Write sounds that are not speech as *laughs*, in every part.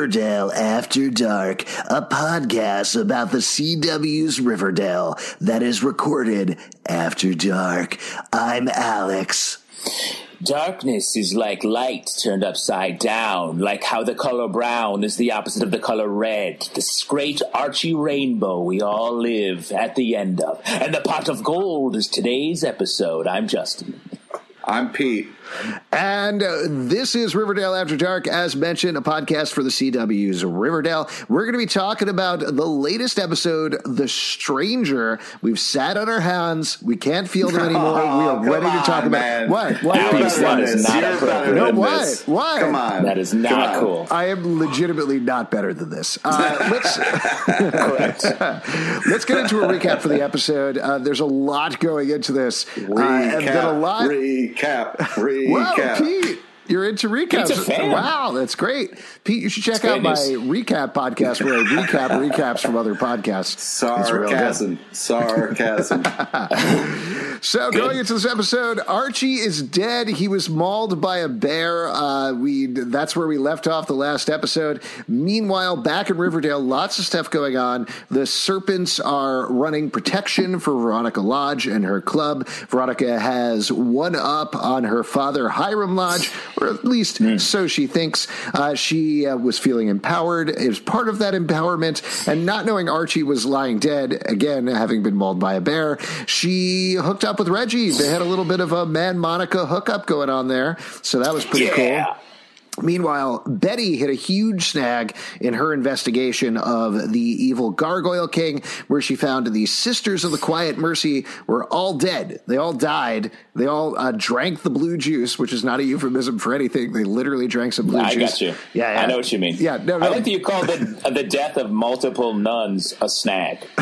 Riverdale After Dark, a podcast about the CW's Riverdale that is recorded after dark. I'm Alex. Darkness is like light turned upside down, like how the color brown is the opposite of the color red. This great Archie rainbow we all live at the end of. And the pot of gold is today's episode. I'm Justin. I'm Pete. And uh, this is Riverdale After Dark, as mentioned, a podcast for the CW's Riverdale. We're going to be talking about the latest episode, The Stranger. We've sat on our hands. We can't feel them anymore. Oh, *laughs* we are come ready to talk on, about man. what? What? Alex, that You're is better not than this. You're appropriate. better No, than why? Why? Come on. That is not cool. I am legitimately not better than this. Uh, *laughs* let's *laughs* let's get into a recap for the episode. Uh, there's a lot going into this, uh, and then a lot. Recap. Wow. Pete, you're into recaps. Pete's a fan. Wow, that's great. Pete, you should check It's out my news. recap podcast where I recap *laughs* recaps from other podcasts. It's real good. Sarcasm. Sarcasm. *laughs* So going into this episode, Archie is dead. He was mauled by a bear. Uh, we that's where we left off the last episode. Meanwhile, back in Riverdale, lots of stuff going on. The Serpents are running protection for Veronica Lodge and her club. Veronica has one up on her father, Hiram Lodge, or at least so she thinks. Uh, she uh, was feeling empowered. It was part of that empowerment, and not knowing Archie was lying dead again, having been mauled by a bear, she hooked up with Reggie. They had a little bit of a man Monica hookup going on there, so that was pretty Yeah. cool. Meanwhile, Betty hit a huge snag in her investigation of the evil Gargoyle King, where she found the Sisters of the Quiet Mercy were all dead. They all died. They all uh, drank the blue juice, which is not a euphemism for anything. They literally drank some blue I juice. got you. Yeah, yeah. I know what you mean. Yeah, no, no. I like that you called the, *laughs* the death of multiple nuns a snag. *laughs*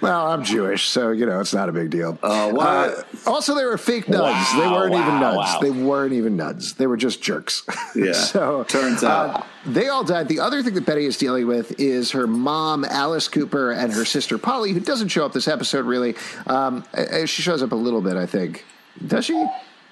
Well, I'm Jewish, so you know it's not a big deal. Uh, what? Uh, also, they were fake nuns. they weren't even wow, nuns. wow. They weren't even nuns. They were just jerks. *laughs* Yeah, so turns uh, out. they all died. The other thing that Betty is dealing with is her mom, Alice Cooper, and her sister Polly, who doesn't show up this episode really. Um, uh, she shows up a little bit, I think. Does she?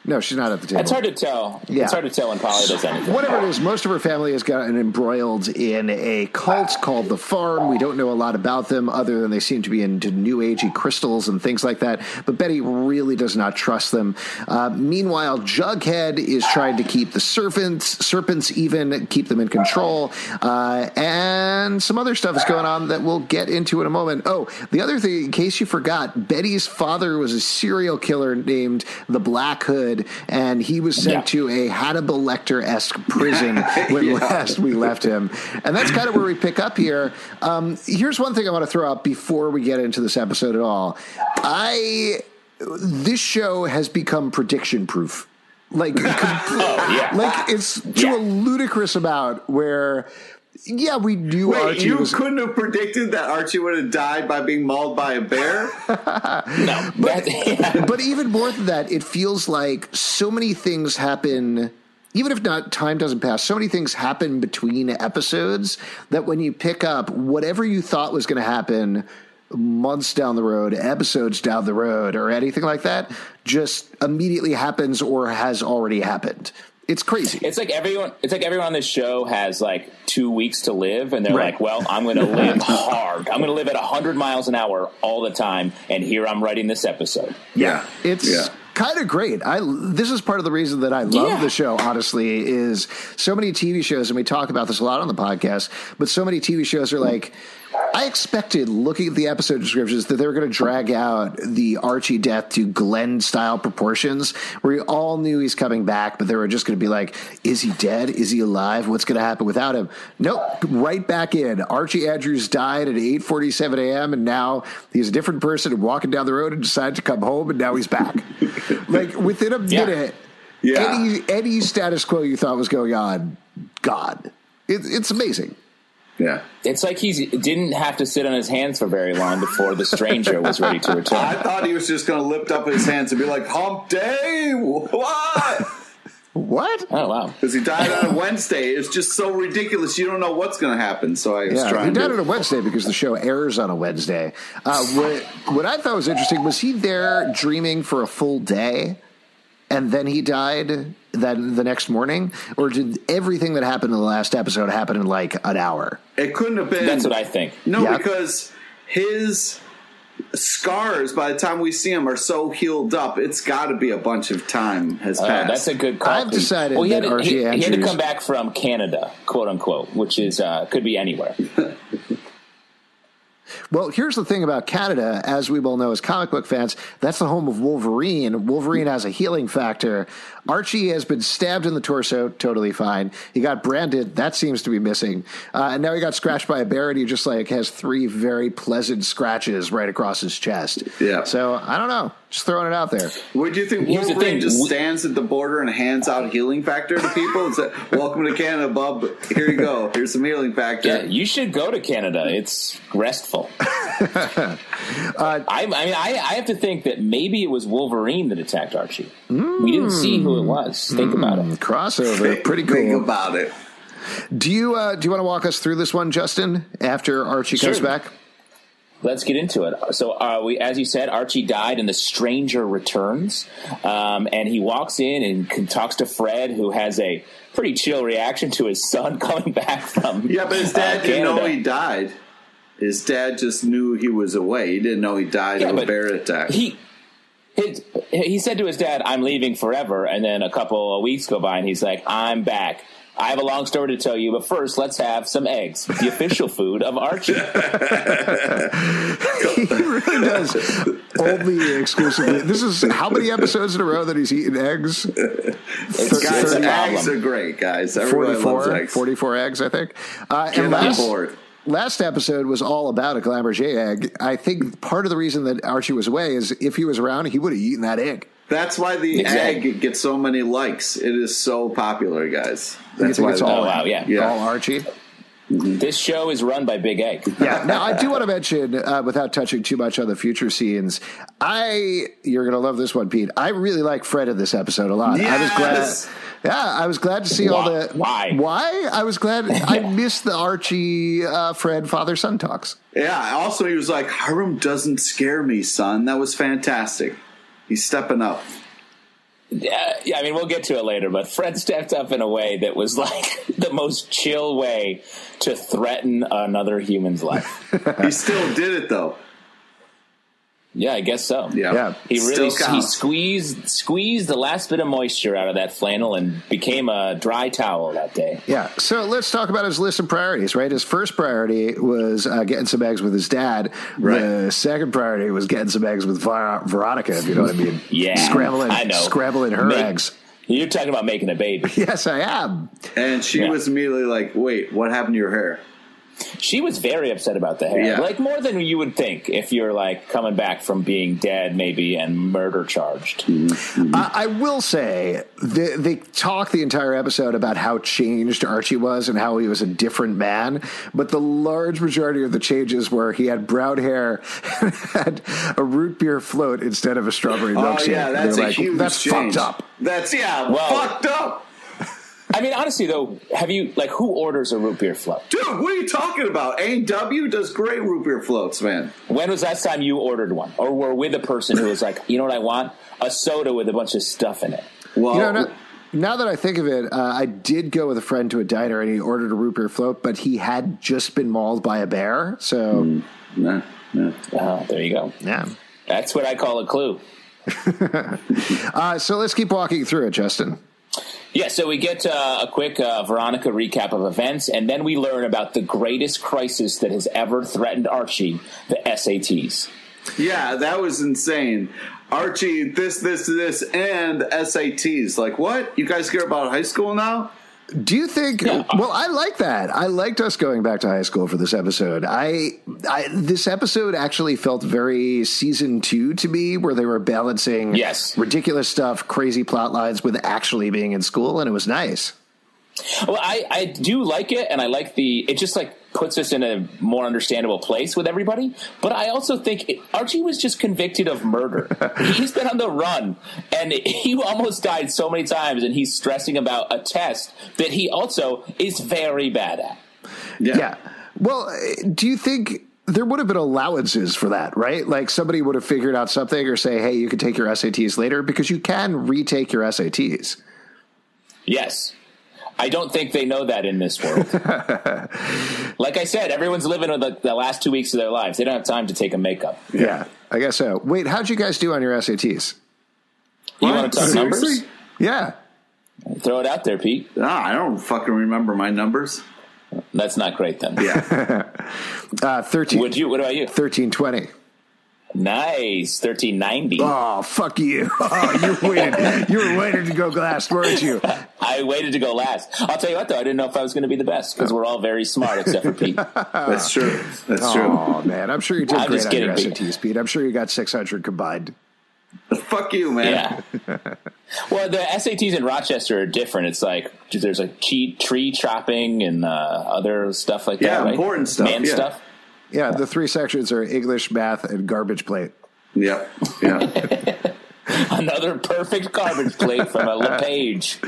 No, she's not at the table. It's hard to tell. Yeah. It's hard to tell when Polly does anything. Whatever it is, most of her family has gotten embroiled in a cult called the Farm. We don't know a lot about them other than they seem to be into new agey crystals and things like that. But Betty really does not trust them. Uh, meanwhile, Jughead is trying to keep the serpents, serpents even, keep them in control. Uh, and some other stuff is going on that we'll get into in a moment. Oh, the other thing, in case you forgot, Betty's father was a serial killer named the Black Hood, and he was sent Yeah. to a Hannibal Lecter esque prison *laughs* when Yeah. last we left him. And that's kind of where we pick up here. Um, here's one thing I want to throw out before we get into this episode at all. I this show has become prediction proof. Like, *laughs* Oh, yeah. like it's to Yeah. a ludicrous amount where Yeah, we knew Wait, Archie you was. couldn't have predicted that Archie would have died by being mauled by a bear? *laughs* No, that, yeah. but even more than that, it feels like so many things happen. Even if not time doesn't pass, so many things happen between episodes that when you pick up whatever you thought was going to happen months down the road, episodes down the road, or anything like that, just immediately happens or has already happened. It's crazy. It's like everyone. It's like everyone on this show has like two weeks to live, and they're Right. like, "Well, I'm going *laughs* to live hard. I'm going to live at 100 miles an hour all the time." And here I'm writing this episode. yeah. It's Yeah. kind of great. I this is part of the reason that I love Yeah. the show. Honestly, is so many TV shows, and we talk about this a lot on the podcast. But so many TV shows are like. I expected, looking at the episode descriptions, that they were going to drag out the Archie death to Glenn style proportions, where you all knew he's coming back, but they were just going to be like, "Is he dead? Is he alive? What's going to happen without him?" Nope, right back in. Archie Andrews died at eight forty seven a.m. and now he's a different person and walking down the road and decided to come home, and now he's back. *laughs* like within a Yeah. minute, Yeah. any any status quo you thought was going on, God, it, it's amazing. Yeah. It's like he didn't have to sit on his hands for very long before the stranger was ready to return. I thought he was just going to lift up his hands and be like, Hump Day! What? What? Oh wow! Because he died on a Wednesday. It's just so ridiculous. You don't know what's going to happen. So I was Yeah, he trying died to. on a Wednesday because the show airs on a Wednesday. Uh, what, what I thought was interesting was he there dreaming for a full day, and then he died then the next morning, or did everything that happened in the last episode happen in like an hour? It couldn't have been. That's what I think. No, Yeah. because his scars, by the time we see him, are so healed up. It's got to be a bunch of time has Oh, passed. that's a good call. I've decided he had, to, Archie he, he had to come back from Canada, quote unquote, which is uh, could be anywhere. *laughs* Well, here's the thing about Canada, as we well know as comic book fans, that's the home of Wolverine. Wolverine has a healing factor. Archie has been stabbed in the torso, totally fine. He got branded, that seems to be missing. Uh, and now he got scratched by a bear, and he just like has three very pleasant scratches right across his chest. Yeah. So I don't know, just throwing it out there. What do you think? Here's the Wolverine thing, just we- stands at the border and hands out healing factor to people and says, "Welcome to Canada, bub. Here you go. Here's some healing factor." Yeah, you should go to Canada. It's restful. *laughs* *laughs* Uh, I, I mean, I, I have to think that maybe it was Wolverine that attacked Archie. We didn't see who it was. Think about it. Crossover, pretty cool. Think about it. Do you uh, do you want to walk us through this one, Justin? After Archie comes Sure. back. Let's get into it. So, uh, we, as you said, Archie died, and the stranger returns, um, and he walks in and can, talks to Fred, who has a pretty chill reaction to his son *laughs* coming back from Yeah, but his dad uh, didn't know he died. His dad just knew he was away. He didn't know he died Yeah, of a bear attack. He his, he said to his dad, "I'm leaving forever," and then a couple of weeks go by, and he's like, "I'm back." I have a long story to tell you, but first, let's have some eggs, the official food of Archie. *laughs* he really does only exclusively. This is how many episodes in a row that he's eating eggs? It's, guys, it's a eggs are great, guys. Everybody loves eggs. 44 eggs, I think. Uh, Get and on last, board. Last episode was all about a Glamour-J egg. I think part of the reason that Archie was away is if he was around, he would have eaten that egg. That's why the Exactly. egg gets so many likes. It is so popular, guys. That's why. it's the- all, Oh, wow, yeah. Yeah. all Archie? This show is run by Big Egg. Yeah. Now, I do want to mention, uh, without touching too much on the future scenes, I you're going to love this one, Pete. I really like Fred in this episode a lot. I was glad. Yeah, I was glad to see all Why- the why? Why? I was glad. *laughs* I missed the Archie uh, Fred father son talks. Yeah. Also, he was like, "Hiram doesn't scare me, son." That was fantastic. He's stepping up. Yeah, yeah, I mean, we'll get to it later, but Fred stepped up in a way that was like *laughs* the most chill way to threaten another human's life. *laughs* He still did it though. Yeah, I guess so. Yeah. Yeah. He really he squeezed squeezed the last bit of moisture out of that flannel and became a dry towel that day. Yeah. So let's talk about his list of priorities, right? His first priority was uh, getting some eggs with his dad. Right. The second priority was getting some eggs with Ver- Veronica, if you know what I mean. *laughs* Yeah, Scrambling, I know. scrambling her Make- eggs. You're talking about making a baby. *laughs* Yes, I am. And she Yeah. was immediately like, "Wait, what happened to your hair?" She was very upset about the hair, Yeah. like more than you would think if you're like coming back from being dead, maybe and murder charged. Mm-hmm. I, I will say they, they talk the entire episode about how changed Archie was and how he was a different man, but the large majority of the changes were he had brown hair and *laughs* had a root beer float instead of a strawberry milkshake. Oh milkshake. yeah, that's a like, huge That's change. fucked up. That's yeah, Well- fucked up. I mean, honestly though, have you like who orders a root beer float? Dude, what are you talking about? A&W does great root beer floats, man. When was last time you ordered one, or were with a person who was like, you know what I want? A soda with a bunch of stuff in it. Well, You know, now, now that I think of it, uh, I did go with a friend to a diner and he ordered a root beer float, but he had just been mauled by a bear. So, nah, nah. Oh, there you go. yeah. That's what I call a clue. *laughs* Uh, so let's keep walking through it, Justin. Yeah, so we get uh, a quick uh, Veronica recap of events, and then we learn about the greatest crisis that has ever threatened Archie, the SATs. Yeah, that was insane. Archie, this, this, this, and SATs. Like, what? You guys care about high school now? Do you think? Yeah. Well, I like that. I liked us going back to high school for this episode. I, I this episode actually felt very season two to me, where they were balancing Yes. ridiculous stuff, crazy plot lines with actually being in school, and it was nice. Well, I, I do like it, and I like the. It just like puts us in a more understandable place with everybody. But I also think it, Archie was just convicted of murder. *laughs* he's been on the run, and he almost died so many times, and he's stressing about a test that he also is very bad at. Yeah. yeah. Well, uh, do you think? There would have been allowances for that, right? Like somebody would have figured out something or say, hey, you can take your SATs later because you can retake your SATs. Yes. I don't think they know that in this world. *laughs* like I said, everyone's living with the, the last two weeks of their lives. They don't have time to take a makeup. Yeah, I guess so. Wait, how'd you guys do on your SATs? You What? want to talk Seriously? numbers? Yeah. Throw it out there, Pete. Ah, I don't fucking remember my numbers. That's not great then. Yeah. *laughs* Uh, 13, Would you? What about you? 1320. Nice, thirteen ninety. Oh, fuck you. *laughs* Oh, you waited. you were waiting to go last, weren't you? *laughs* I waited to go last. I'll tell you what, though, I didn't know if I was going to be the best because we're all very smart except for Pete. *laughs* That's true. That's true. Oh, man. I'm sure you did I'm great just on your kidding, Pete. SATs, Pete. I'm sure you got 600 combined. Fuck you, man. Yeah. well, the SATs in Rochester are different. It's like there's a tree, tree chopping and uh, other stuff like Yeah, that. right? important stuff, Man yeah. stuff. Yeah, the three sections are English, math, and garbage plate. Yep. Yeah. *laughs* Another perfect garbage plate from a LePage.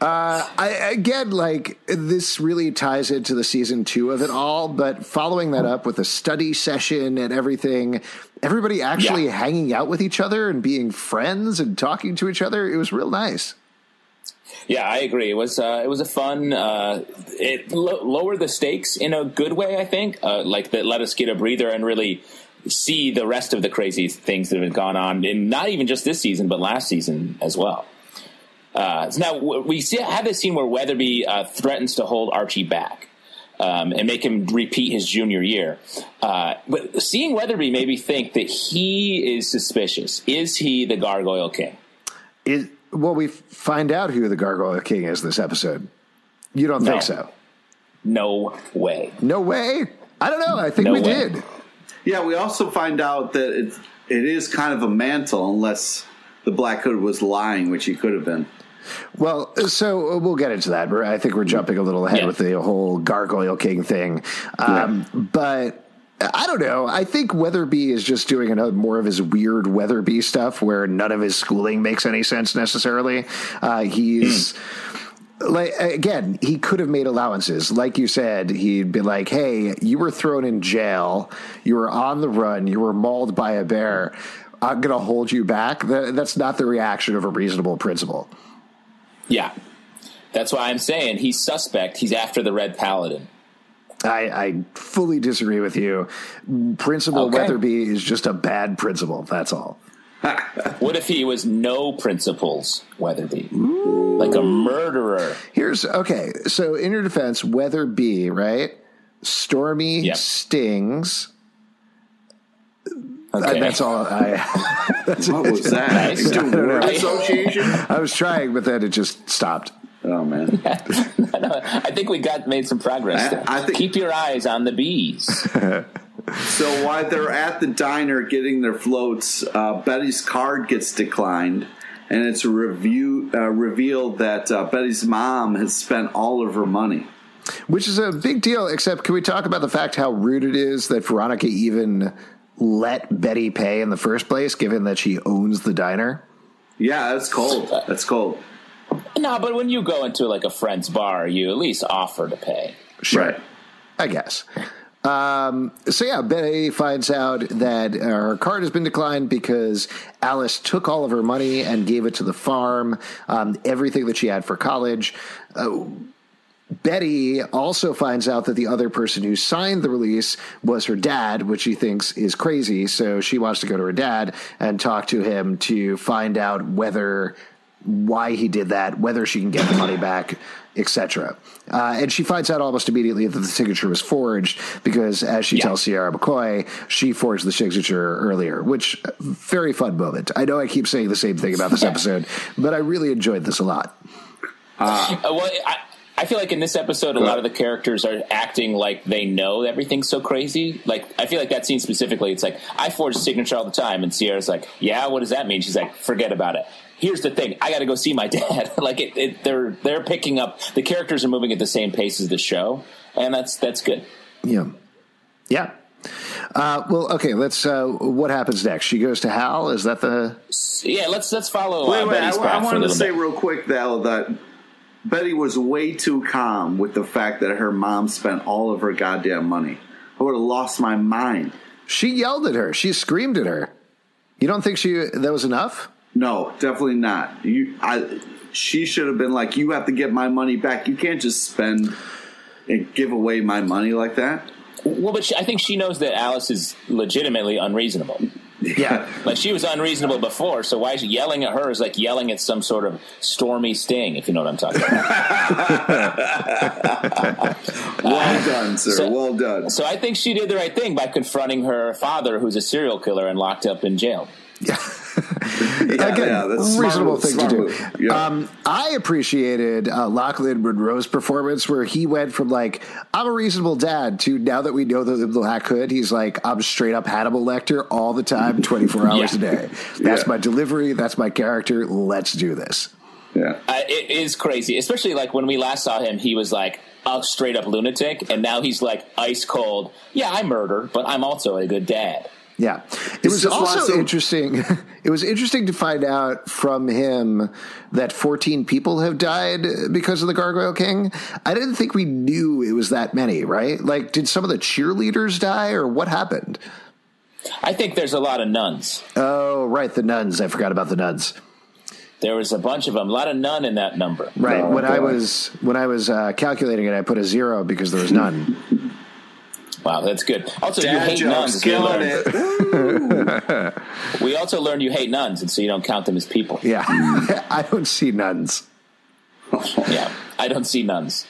Uh, I again like this really ties into the season two of it all, but following that up with a study session and everything, everybody actually Yeah. hanging out with each other and being friends and talking to each other, it was real nice. Yeah, I agree. It was uh, it was a fun. Uh, it lo- lowered the stakes in a good way. I think, uh, like that let us get a breather and really see the rest of the crazy things that have gone on, in not even just this season, but last season as well. Uh, now we see, have this scene where Weatherby uh, threatens to hold Archie back. Um, and make him repeat his junior year. Uh, but seeing Weatherby made me think that he is suspicious. Is he the Gargoyle King? It, well, we find out who the Gargoyle King is this episode. You don't No. think so? No way. No way. I don't know. I think No we way. did. Yeah, we also find out that it, it is kind of a mantle, unless the Black Hood was lying, which he could have been. Well, so uh, we'll get into that. I think we're jumping a little ahead Yeah. with the whole Gargoyle King thing. Um, But I don't know. I think Weatherby is just doing another, more of his weird Weatherby stuff where none of his schooling makes any sense necessarily. Uh, he's. Like again, he could have made allowances. Like you said, he'd be like, "Hey, you were thrown in jail. You were on the run. You were mauled by a bear. I'm going to hold you back." That, that's not the reaction of a reasonable principal. Yeah. That's why I'm saying he's suspect. He's after the Red Paladin. I, I fully disagree with you. Principal Okay. Weatherby is just a bad principal. That's all. *laughs* What if he was no principles, Weatherby? Like a murderer. Here's okay. So in your defense, Weatherby, right? Stormy Yep. stings. Uh, okay. And that's all. I *laughs* What was that? Nice. *laughs* Doing word association? I was trying, but then it just stopped. Oh man. *laughs* I think we got made some progress. I- there. I think- Keep your eyes on the bees. *laughs* So while they're at the diner getting their floats, uh, Betty's card gets declined, and it's review uh, revealed that uh, Betty's mom has spent all of her money. Which is a big deal, except can we talk about the fact how rude it is that Veronica even let Betty pay in the first place, given that she owns the diner? Yeah, that's cold. That's cold. No, but when you go into like a friend's bar, you at least offer to pay. Sure. Right. I guess. Um, so yeah, Betty finds out that uh, her card has been declined because Alice took all of her money and gave it to the farm, um, everything that she had for college. Uh, Betty also finds out that the other person who signed the release was her dad, which she thinks is crazy. So she wants to go to her dad and talk to him to find out whether why he did that, whether she can get the money back, etc. Uh, and she finds out almost immediately that the signature was forged because, as she Yeah. tells Sierra McCoy, she forged the signature earlier. Which very fun moment. I know I keep saying the same thing about this episode, but I really enjoyed this a lot. Uh, well, I, I feel like in this episode, a lot of the characters are acting like they know everything's so crazy. Like, I feel like that scene specifically, it's like, I forge a signature all the time. And Sierra's like, yeah, what does that mean? She's like, forget about it. Here's the thing. I got to go see my *laughs* dad. like, it, it, they're, they're picking up, the characters are moving at the same pace as the show. And that's, that's good. Yeah. Yeah. Uh, well, okay. Let's. Uh, what happens next? She goes to Hal. Is that the? Yeah, let's, let's follow Wait, uh, wait. I, Betty's I path for a wanted to say bit. real quick though that Betty was way too calm with the fact that her mom spent all of her goddamn money. I would have lost my mind. She yelled at her. She screamed at her. You don't think she that was enough? No, definitely not. You, I, she should have been like, "You have to get my money back. You can't just spend and give away my money like that." Well, but she, I think she knows that Alice is legitimately unreasonable. Yeah. Like she was unreasonable before, so why is she yelling at her is like yelling at some sort of stormy sting, if you know what I'm talking about. *laughs* Well done, sir. so- well done. so I think she did the right thing by confronting her father, who's a serial killer and locked up in jail. Yeah, *laughs* Again, yeah, that's smart reasonable move, thing to smart do. Yeah. Um, I appreciated uh, Lochlyn Munro's performance, where he went from like "I'm a reasonable dad" to now that we know the Black Hood, he's like I'm straight up Hannibal Lecter all the time, 24 *laughs* hours a day. That's Yeah. my delivery. That's my character. Let's do this. yeah. Uh, it is crazy, especially like when we last saw him, he was like a straight up lunatic, and now he's like ice cold. Yeah, I murder, but I'm also a good dad. Yeah. It was also lots of- interesting. *laughs* It was interesting to find out from him that 14 people have died because of the Gargoyle King. I didn't think we knew it was that many, right? Like, did some of the cheerleaders die or what happened? I think there's a lot of nuns. Oh, right. The nuns. I forgot about the nuns. There was a bunch of them, a lot of nun in that number. Right. Oh, when I was when I was uh, calculating it, I put a zero because there was none. *laughs* Wow, that's good. Also, you hate nuns. we killing it. *laughs* *laughs* We also learned you hate nuns, and so you don't count them as people. Yeah. *laughs* I don't see nuns. yeah, I don't see nuns.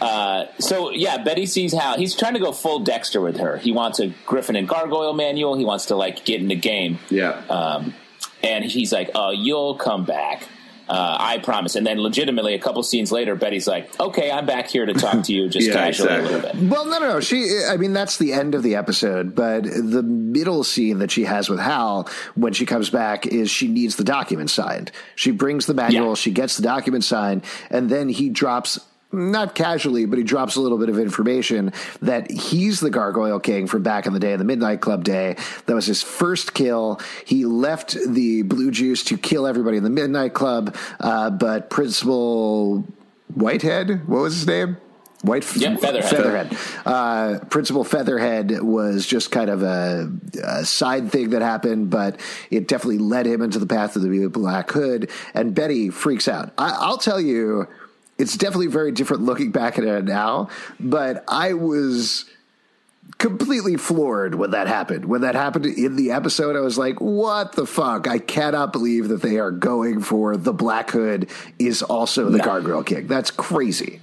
Uh, so yeah, Betty sees how he's trying to go full Dexter with her. He wants a Gryphon and Gargoyle manual. He wants to like get in the game. Yeah. Um, and he's like, "Oh, you'll come back." Uh, I promise. And then, legitimately, a couple scenes later, Betty's like, "Okay, I'm back here to talk to you, just *laughs* Yeah, casually exactly. a little bit." Well, no, no, no. She, I mean, that's the end of the episode. But the middle scene that she has with Hal when she comes back is she needs the document signed. She brings the manual, Yeah. she gets the document signed, and then he drops. Not casually, but he drops a little bit of information that he's the Gargoyle King from back in the day, in the Midnight Club day. That was his first kill. He left the Blue Juice to kill everybody in the Midnight Club, uh, but Principal Whitehead, what was his name? White Yep, Featherhead. Featherhead. Uh, Principal Featherhead was just kind of a, a side thing that happened, but it definitely led him into the path of the Black Hood. And Betty freaks out. I, I'll tell you, it's definitely very different looking back at it now, but I was completely floored when that happened. When that happened in the episode, I was like, what the fuck? I cannot believe that they are going for the Black Hood is also the No. Gargoyle King. That's crazy.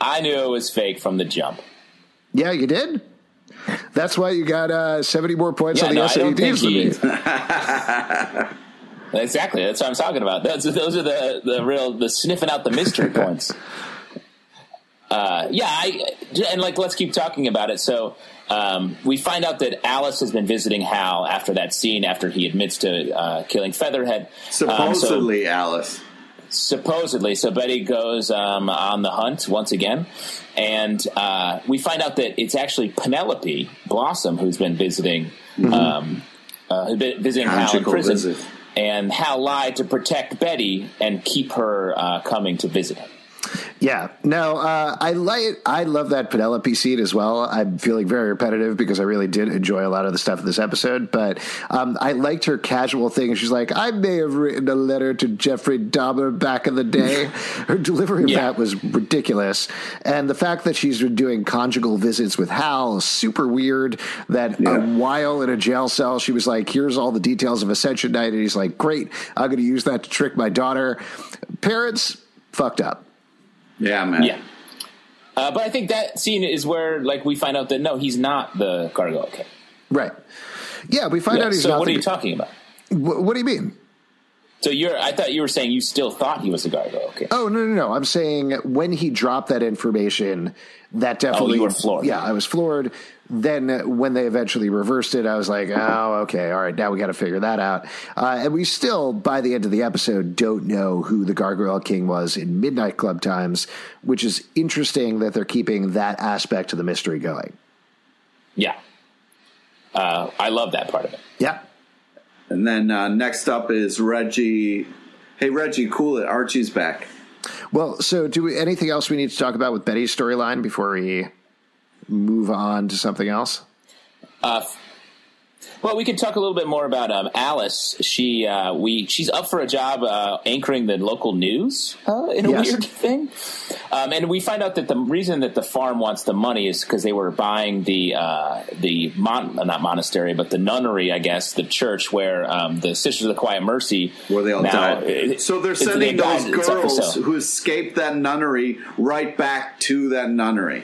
I knew it was fake from the jump. Yeah, you did. That's why you got uh, seventy more points Yeah, on the no, SATs than me. *laughs* *laughs* exactly. That's what I'm talking about. Those, those are the, the real the sniffing out the mystery *laughs* points. Uh, yeah, I, and like let's keep talking about it. So um, we find out that Alice has been visiting Hal after that scene after he admits to uh, killing Featherhead. Supposedly, um, so, Alice. Supposedly, so Betty goes um, on the hunt once again, and uh, we find out that it's actually Penelope Blossom who's been visiting, mm-hmm. um, uh, visiting Hal in prison, visit. And Hal lied to protect Betty and keep her uh, coming to visit him. Yeah, no, uh, I like I love that Penelope scene as well. I'm feeling very repetitive because I really did enjoy a lot of the stuff in this episode, but um, I liked her casual thing. She's like, I may have written a letter to Jeffrey Dahmer back in the day. *laughs* her delivery of yeah. that was ridiculous, and the fact that she's been doing conjugal visits with Hal is super weird. That yeah. a while in a jail cell, she was like, "Here's all the details of Ascension Night," and he's like, "Great, I'm going to use that to trick my daughter." Parents fucked up. Yeah, man. Yeah. Uh, but I think that scene is where, like, we find out that no, he's not the Gargoyle King. Right. Yeah, we find yeah, out he's so not. what the, are you talking about? Wh- what do you mean? So you're, I thought you were saying you still thought he was the Gargoyle King. Oh no, no, no! I'm saying when he dropped that information, that definitely. Oh, you were floored. Yeah, I was floored then when they eventually reversed it, I was like, oh, okay, all right, now we got to figure that out. Uh, and we still, by the end of the episode, don't know who the Gargoyle King was in Midnight Club times, which is interesting that they're keeping that aspect of the mystery going. Yeah. Uh, I love that part of it. Yeah. And then uh, next up is Reggie. Hey, Reggie, cool it. Archie's back. Well, so do we, anything else we need to talk about with Betty's storyline before we move on to something else? Uh, well, we could talk a little bit more about um, Alice. She uh, we she's up for a job uh, anchoring the local news uh, in a yes. weird thing, um, and we find out that the reason that the farm wants the money is because they were buying the uh, the mon- not monastery but the nunnery, I guess, the church where um, the Sisters of the Quiet Mercy where they all now, died. so they're sending those died, girls who escaped that nunnery right back to that nunnery.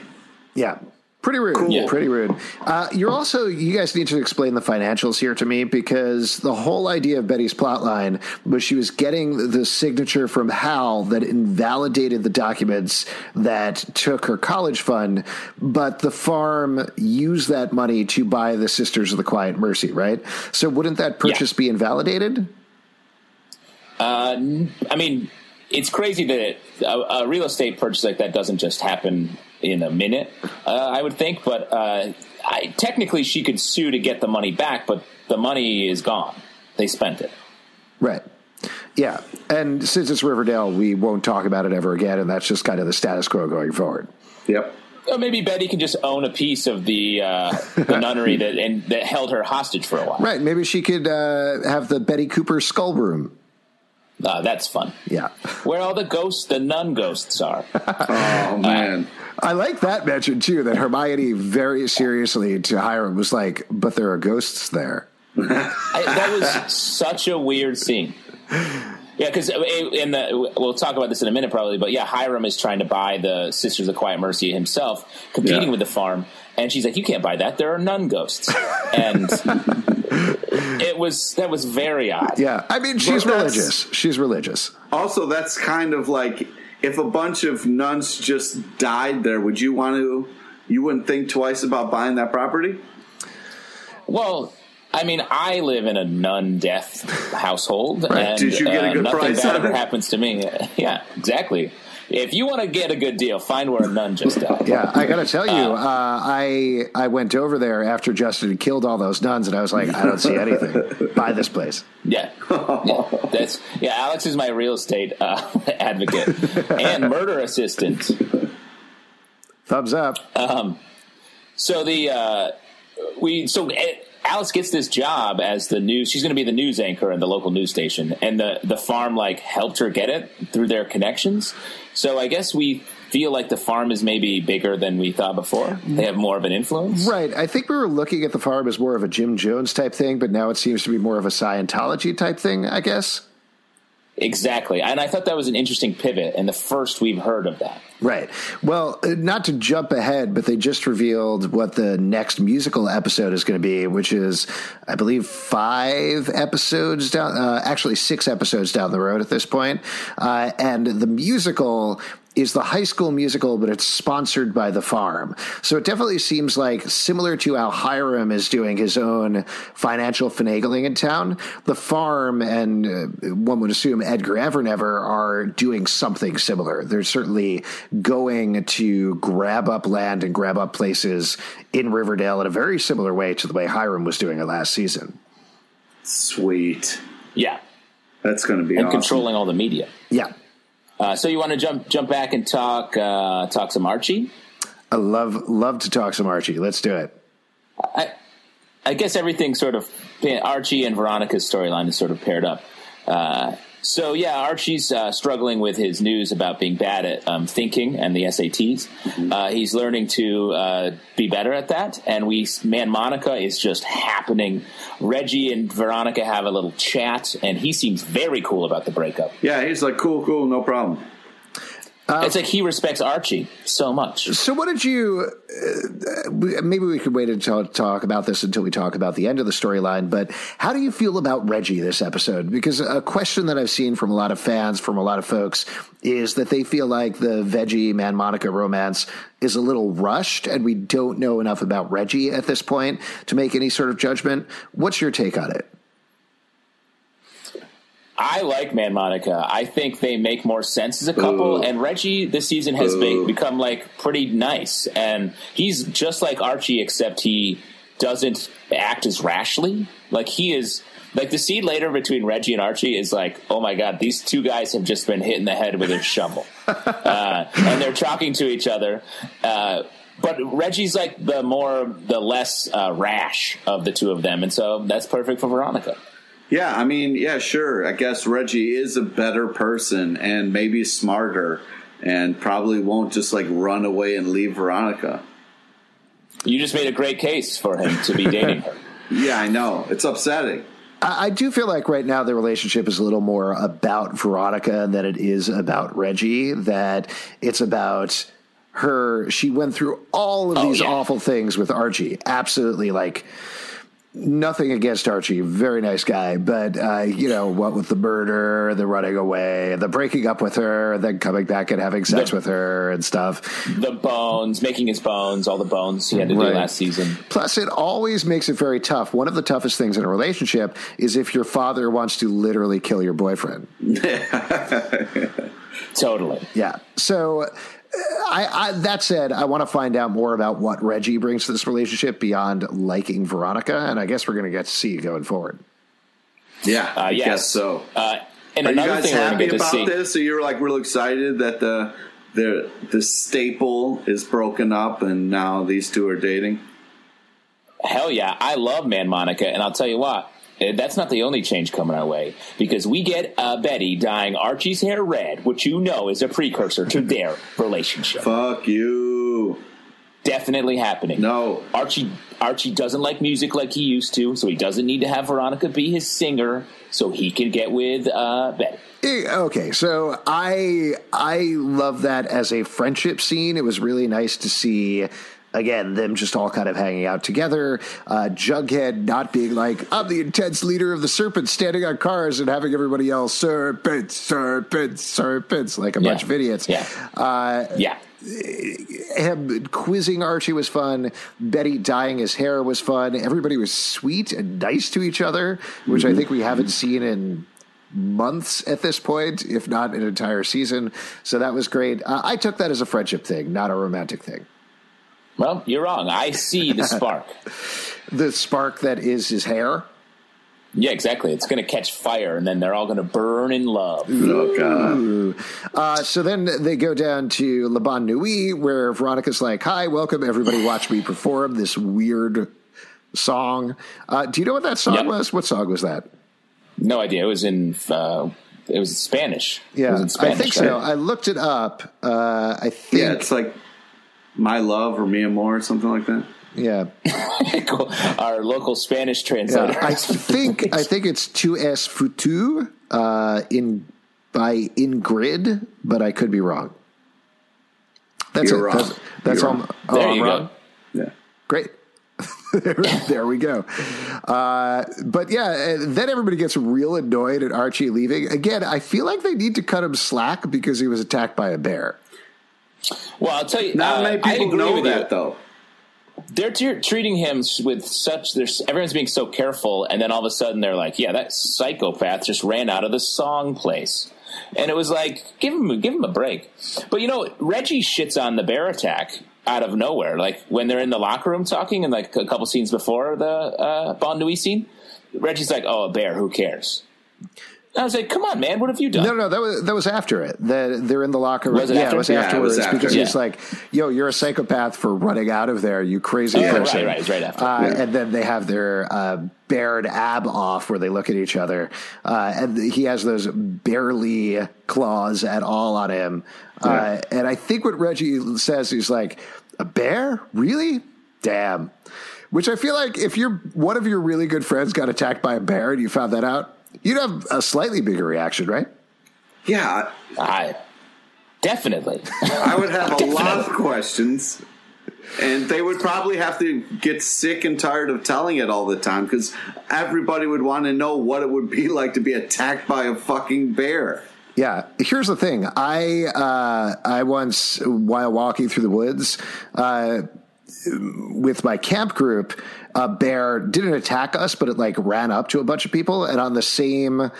Yeah. Pretty rude. Cool. Yeah. Pretty rude. Uh, you're also, you guys need to explain the financials here to me because the whole idea of Betty's plotline was she was getting the signature from Hal that invalidated the documents that took her college fund, but the farm used that money to buy the Sisters of the Quiet Mercy, right? So wouldn't that purchase yeah. be invalidated? Uh, I mean, it's crazy that a, a real estate purchase like that doesn't just happen in a minute, uh, I would think. But uh, I, technically, she could sue to get the money back, but the money is gone. They spent it. Right. Yeah. And since it's Riverdale, we won't talk about it ever again, and that's just kind of the status quo going forward. Yep. Well, maybe Betty can just own a piece of the, uh, the nunnery that and that held her hostage for a while. Right. Maybe she could uh, have the Betty Cooper skull room. Uh, that's fun. Yeah. Where all the ghosts, the nun ghosts are. *laughs* oh, man. I like that mention, too, that Hermione very seriously to Hiram was like, but there are ghosts there. *laughs* I, that was such a weird scene. Yeah, because uh, in the we'll talk about this in a minute probably, but yeah, Hiram is trying to buy the Sisters of Quiet Mercy himself, competing yeah. with the farm, and she's like, "You can't buy that. There are nun ghosts," and *laughs* it was that was very odd. Yeah, I mean, she's religious. She's religious. Also, that's kind of like if a bunch of nuns just died there. Would you want to? You wouldn't think twice about buying that property. Well, I mean, I live in a nun death household, right. and Did you get a good uh, nothing price bad ever happens to me. *laughs* Yeah, exactly. If you want to get a good deal, find where a nun just died. Yeah, I got to tell you, uh, uh, I I went over there after Justin had killed all those nuns, and I was like, I don't see anything. *laughs* Buy this place. Yeah, yeah, that's yeah. Alex is my real estate uh, *laughs* advocate and murder assistant. Thumbs up. Um, so the uh, we so. It, eh, Alice gets this job as the news. She's going to be the news anchor in the local news station, and the the farm like helped her get it through their connections. So I guess we feel like the farm is maybe bigger than we thought before. They have more of an influence, right? I think we were looking at the farm as more of a Jim Jones type thing, but now it seems to be more of a Scientology type thing. I guess. Exactly. And I thought that was an interesting pivot and the first we've heard of that. Right. Well, uh, not to jump ahead, but they just revealed what the next musical episode is going to be, which is, I believe, five episodes down, uh, actually six episodes down the road at this point. Uh, and the musical is the high school musical, but it's sponsored by the farm. So it definitely seems like similar to how Hiram is doing his own financial finagling in town, the farm and uh, one would assume Edgar Evernever are doing something similar. They're certainly going to grab up land and grab up places in Riverdale in a very similar way to the way Hiram was doing it last season. Sweet. Yeah. That's going to be and awesome. controlling all the media. Yeah. Uh, so you want to jump jump back and talk uh, talk some Archie? I love love to talk some Archie. Let's do it. I I guess everything sort of Archie and Veronica's storyline is sort of paired up. Uh, so yeah, Archie's uh, struggling with his news about being bad at um, thinking and the SATs. Mm-hmm. Uh, he's learning to uh, be better at that, and we man Monica is just happening. Reggie and Veronica have a little chat, and he seems very cool about the breakup. Yeah, he's like, cool, cool, no problem. It's like he respects Archie so much. So, what did you? Uh, maybe we could wait until talk about this until we talk about the end of the storyline. But how do you feel about Reggie this episode? Because a question that I've seen from a lot of fans, from a lot of folks, is that they feel like the Veggie Man Monica romance is a little rushed, and we don't know enough about Reggie at this point to make any sort of judgment. What's your take on it? I like Man Monica. I think they make more sense as a couple. Ooh. And Reggie this season has be- become like pretty nice, and he's just like Archie, except he doesn't act as rashly. Like he is. Like the scene later between Reggie and Archie is like, oh my god, these two guys have just been hit in the head with a shovel, *laughs* uh, and they're talking to each other. Uh, but Reggie's like the more, the less uh, rash of the two of them, and so that's perfect for Veronica. Yeah, I mean, yeah, sure. I guess Reggie is a better person and maybe smarter and probably won't just like run away and leave Veronica. You just made a great case for him to be dating her. *laughs* Yeah, I know. It's upsetting. I, I do feel like right now the relationship is a little more about Veronica than it is about Reggie. That it's about her. She went through all of Oh, these yeah. awful things with Archie. Absolutely, like nothing against Archie, very nice guy, but uh, you know what with the murder, the running away, the breaking up with her, then coming back and having sex The- with her and stuff. The bones, making his bones, all the bones he had to do last season. Plus, it always makes it very tough. One of the toughest things in a relationship is if your father wants to literally kill your boyfriend. *laughs* Totally. Yeah. So, I, I that said, I want to find out more about what Reggie brings to this relationship beyond liking Veronica, and I guess we're going to get to see going forward. Yeah, Uh, I yes. guess so. Uh, and Are you another guys thing we're to happy to about see. this? So you're like real excited that the the the staple is broken up and now these two are dating. Hell yeah, I love Man Monica, and I'll tell you what. Eh, That's not the only change coming our way because we get uh, Betty dyeing Archie's hair red, which you know is a precursor to their relationship. Fuck you. Definitely happening. No. Archie Archie doesn't like music like he used to, so he doesn't need to have Veronica be his singer, so he can get with uh, Betty. Eh, Okay, so I I love that as a friendship scene. It was really nice to see again them just all kind of hanging out together. Uh, Jughead not being like I'm the intense leader of the serpents, standing on cars and having everybody yell serpents, serpents, serpents like a Yeah. bunch of idiots. Yeah. Uh, Yeah. him quizzing Archie was fun. Betty dyeing his hair was fun. Everybody was sweet and nice to each other, which I think we haven't seen in months at this point, if not an entire season. So that was great. Uh, I took that as a friendship thing, not a romantic thing. Well, you're wrong. I see the *laughs* spark. The spark that is his hair. yeah, exactly. It's going to catch fire, and then they're all going to burn in love. Oh god. Uh, so then they go down to Le Bonne Nuit, where Veronica's like, "Hi, welcome everybody. Watch me perform this weird song." Uh, do you know what that song Yep. was? What song was that? No idea. It was in. Uh, it was in Spanish. It Yeah, was in Spanish, I think so. I looked it up. Uh, I think. Yeah, it's like my love or me amor or something like that. yeah. *laughs* Cool. Our local Spanish Yeah, translator. I think *laughs* I think it's tu es futu uh, in by Ingrid, but I could be wrong. That's You're it. wrong. That's, that's You're all. wrong. Oh, There I'm you wrong? go. Yeah. Great. there, *laughs* there we go. Uh, but yeah, then everybody gets real annoyed at Archie leaving. Again, I feel like they need to cut him slack because he was attacked by a bear. Well, I'll tell you. Not uh, many I people know that you. though. They're t- treating him with such. There's everyone's being so careful, and then all of a sudden they're like, "Yeah, that psychopath just ran out of the song place," and it was like, "Give him, give him a break." But you know, Reggie shits on the bear attack out of nowhere. Like when they're in the locker room talking, and like a couple scenes before the uh, Bonne Nuit scene, Reggie's like, "Oh, a bear, who cares?" I was like, "Come on, man, what have you done?" No, no, that was that was after it. That they're in the locker room. Was it yeah, after? it was Yeah, it afterwards was after, because he's like, "Yo, you're a psychopath for running out of there, you crazy Oh, right, person." right, it's right after. Uh, Yeah. And then they have their uh, bared ab off, where they look at each other, uh, and he has those barely claws at all on him. Uh, and I think what Reggie says, he's like, "A bear, really? Damn." Which I feel like if you're one of your really good friends got attacked by a bear and you found that out, you'd have a slightly bigger reaction, right? Yeah, I definitely. I would have a *laughs* lot of questions, and they would probably have to get sick and tired of telling it all the time because everybody would want to know what it would be *laughs* like to be attacked by a fucking bear. Yeah, here's the thing. I uh, I once, while walking through the woods uh, with my camp group, a bear didn't attack us, but it like ran up to a bunch of people, and on the same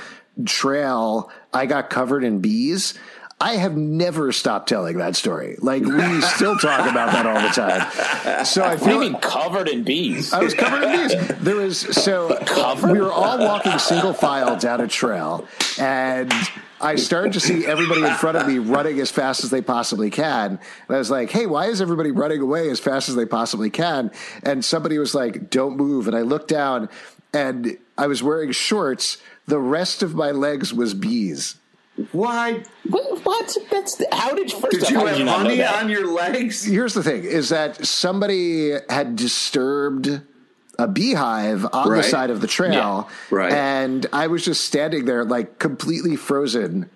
trail, I got covered in bees. I have never stopped telling that story. Like we still talk about that all the time. So I feel mean covered in bees? I was covered in bees. There was so *laughs* Covered? we were all walking single file down a trail, and I started to see everybody in front of me running as fast as they possibly can. And I was like, "Hey, why is everybody running away as fast as they possibly can?" And somebody was like, "Don't move." And I looked down, and I was wearing shorts. The rest of my legs was bees. Why What? what? That's how did first did off, you have did you not know honey on your legs? Here's the thing: is that somebody had disturbed a beehive on the side of the trail, Yeah. Right. And I was just standing there, like completely frozen,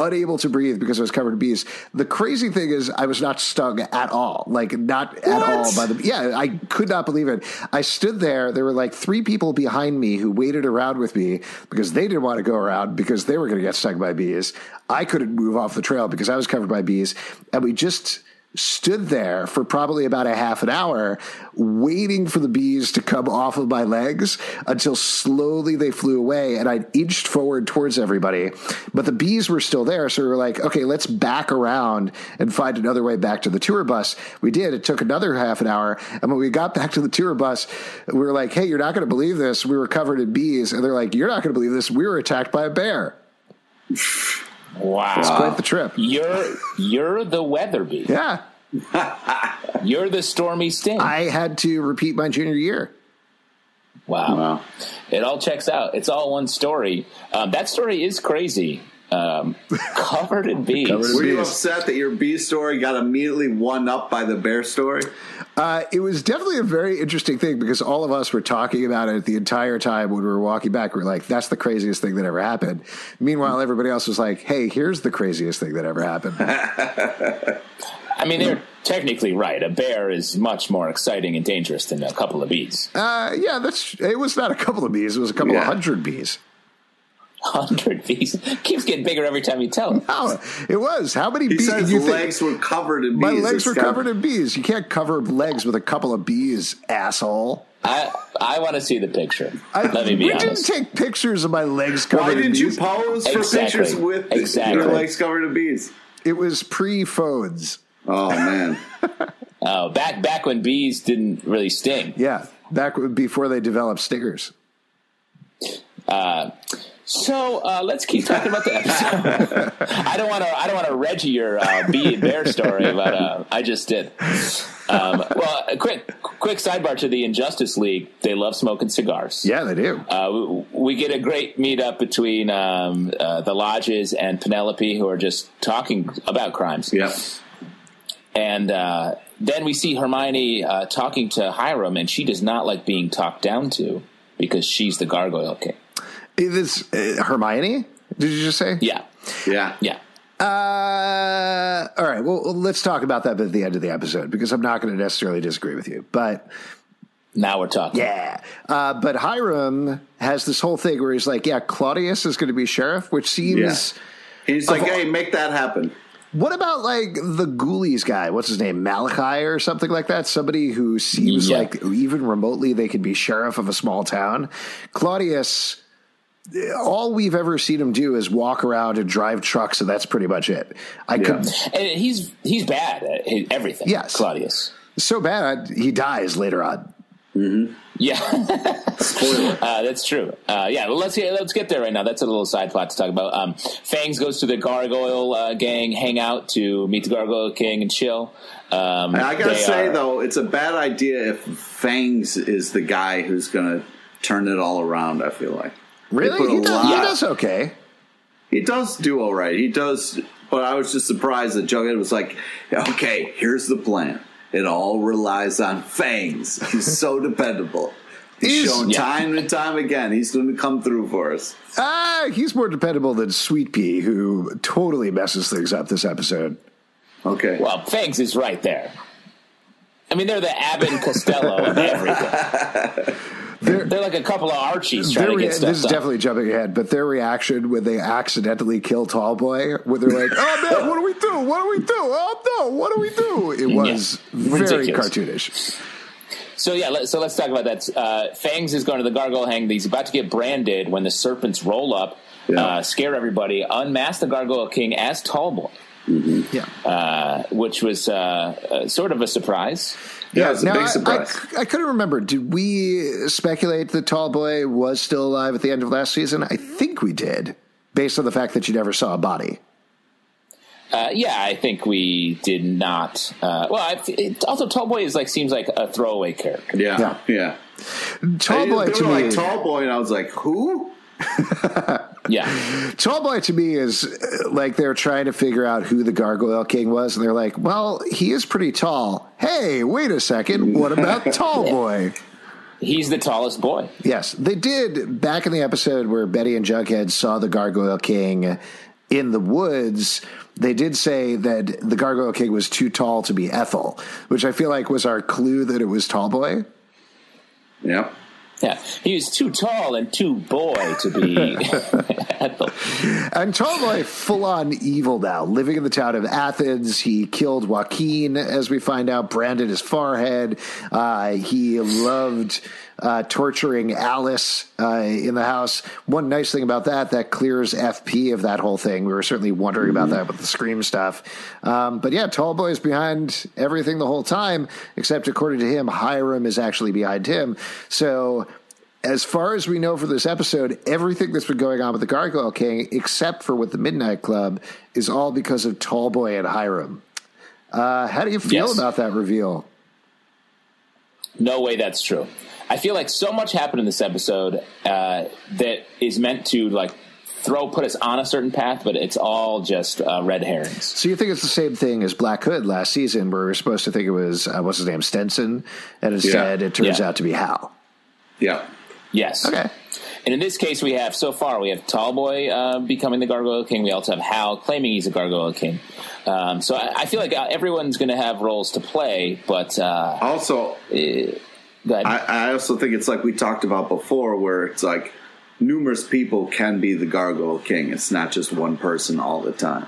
unable to breathe because I was covered in bees. The crazy thing is, I was not stung at all, like not at all by the. Yeah, I could not believe it. I stood there. There were like three people behind me who waited around with me because they didn't want to go around because they were going to get stung by bees. I couldn't move off the trail because I was covered by bees, and we just stood there for probably about a half an hour waiting for the bees to come off of my legs until slowly they flew away and I'd inched forward towards everybody. But the bees were still there. So we were like, okay, let's back around and find another way back to the tour bus. We did. It took another half an hour. And when we got back to the tour bus, we were like, hey, you're not going to believe this. We were covered in bees. And they're like, you're not going to believe this. We were attacked by a bear. Wow, it's Quite the trip. you're you're the Weatherbee. Yeah. *laughs* You're the Stormy Sting. I had to repeat my junior year. wow. Wow. it all checks out. It's all one story. Um, that story is crazy. Um, *laughs* covered in bees. Covered in Were you upset that your bee story got immediately one up by the bear story? Uh, it was definitely a very interesting thing because all of us were talking about it the entire time when we were walking back. We are like, that's the craziest thing that ever happened. Meanwhile, everybody else was like, hey, here's the craziest thing that ever happened. *laughs* I mean, they're technically right. A bear is much more exciting and dangerous than a couple of bees. Uh, yeah, that's it was not a couple of bees, it was a couple Yeah. of hundred bees. Hundred *laughs* bees keeps getting bigger every time you tell it. Oh, it was. How many He bees? says you legs think? were covered in bees. My legs were covered in bees. You can't cover legs with a couple of bees, asshole. I I want to see the picture. I, Let me be we honest. didn't take pictures of my legs covered Why in didn't you pose for Exactly. pictures with Exactly. your legs covered in bees? it was pre-phones. Oh man, *laughs* Oh, back back when bees didn't really sting. Yeah, back before they developed stingers. Uh, So uh, let's keep talking about the episode. I don't want to. I don't want to Reggie your uh, bee and bear story, but uh, I just did. Um, well, a quick quick sidebar to the Injustice League. They love smoking cigars. Yeah, they do. Uh, we, we get a great meetup between um, uh, the lodges and Penelope, who are just talking about crimes. yep. And uh, then we see Hermione uh, talking to Hiram, and she does not like being talked down to because she's the Gargoyle King. This uh, Hermione? Did you just say? Yeah. Yeah. Yeah. Uh, all right. Well, let's talk about that at the end of the episode because I'm not going to necessarily disagree with you. But Now we're talking. yeah, uh, but Hiram has this whole thing where he's like, "Yeah, Claudius is going to be sheriff," which seems. He's like, all- hey, make that happen. What about like the Ghoulies guy? What's his name? Malachi or something like that? Somebody who seems Yeah. like even remotely they could be sheriff of a small town. Claudius, all we've ever seen him do is walk around and drive trucks, and that's pretty much it. I could And he's he's bad at everything. Yes. Claudius. so bad he dies later on. Yeah, *laughs* uh, that's true. Uh, yeah, well, let's get, let's get there right now. That's a little side plot to talk about. Um, Fangs goes to the Gargoyle uh, gang hangout to meet the Gargoyle King and chill. Um, And I gotta say are- though, it's a bad idea if Fangs is the guy who's gonna turn it all around. I feel like They Really, put he does, he does okay. He does do all right. He does, but I was just surprised that Jughead was like, "Okay, here's the plan. It all relies on Fangs. He's so *laughs* dependable. He's, He's- shown yeah. time and time again. He's going to come through for us." Ah, he's more dependable than Sweet Pea, who totally messes things up this episode. Okay, Well, Fangs is right there. I mean, they're the Abbott and Costello of *laughs* everything. They're- They're like a couple of Archies trying Their to get stuff this is done. definitely jumping ahead, but their reaction when they accidentally kill Tallboy, when they're like, "Oh man, what do we do? What do we do? Oh no, what do we do?" It was very Ridiculous. cartoonish. So yeah, let, so let's talk about that. Uh, Fangs is going to the gargoyle hang. He's about to get branded when the serpents roll up, Yeah. uh, scare everybody, unmask the gargoyle king as Tallboy, Yeah, uh, which was uh, uh, sort of a surprise. Yeah, it's a Now, big I- surprise. I, I couldn't remember. Did we speculate that Tallboy was still alive at the end of last season? I think we did, based on the fact that you never saw a body. Uh, yeah, I think we did not. Uh, well, I, it, also Tallboy is like seems like a throwaway character. yeah, Yeah. yeah. Tallboy they to me, like tall boy, and I was like, "Who?" *laughs* Yeah, Tallboy to me is uh, like they're trying to figure out who the Gargoyle King was, and they're like, "Well, he is pretty tall." Hey, wait a second. What about *laughs* Tall Boy? he's the tallest boy. Yes, they did back in the episode where Betty and Jughead saw the Gargoyle King in the woods. They did say that the Gargoyle King was too tall to be Ethel, which I feel like was our clue that it was Tall Boy. Yep. Yeah, he was too tall and too boy to be. *laughs* And Tallboy, full on evil now, living in the town of Athens. He killed Joaquin, as we find out, branded his forehead. Uh, he loved uh, torturing Alice uh, in the house. One nice thing about that, that clears FP of that whole thing. We were certainly wondering about that with the Scream stuff. Um, but yeah, Tallboy is behind everything the whole time, except according to him, Hiram is actually behind him. So as far as we know for this episode, everything that's been going on with the Gargoyle King, except for with the Midnight Club, is all because of Tallboy and Hiram. Uh, how do you feel Yes. about that reveal? No way that's true. I feel like so much happened in this episode uh, that is meant to like throw put us on a certain path, but it's all just uh, red herrings. So you think it's the same thing as Black Hood last season, where we were supposed to think it was uh, what's his name, Svenson, and instead Yeah. it turns Yeah. out to be Hal. Yeah. Yes. Okay. And in this case, we have so far we have Tallboy uh, becoming the Gargoyle King. We also have Hal claiming he's a Gargoyle King. Um, so I, I feel like uh, everyone's going to have roles to play, but uh, Also, go ahead. I, I also think it's like we talked about before, where it's like numerous people can be the Gargoyle King. It's not just one person all the time.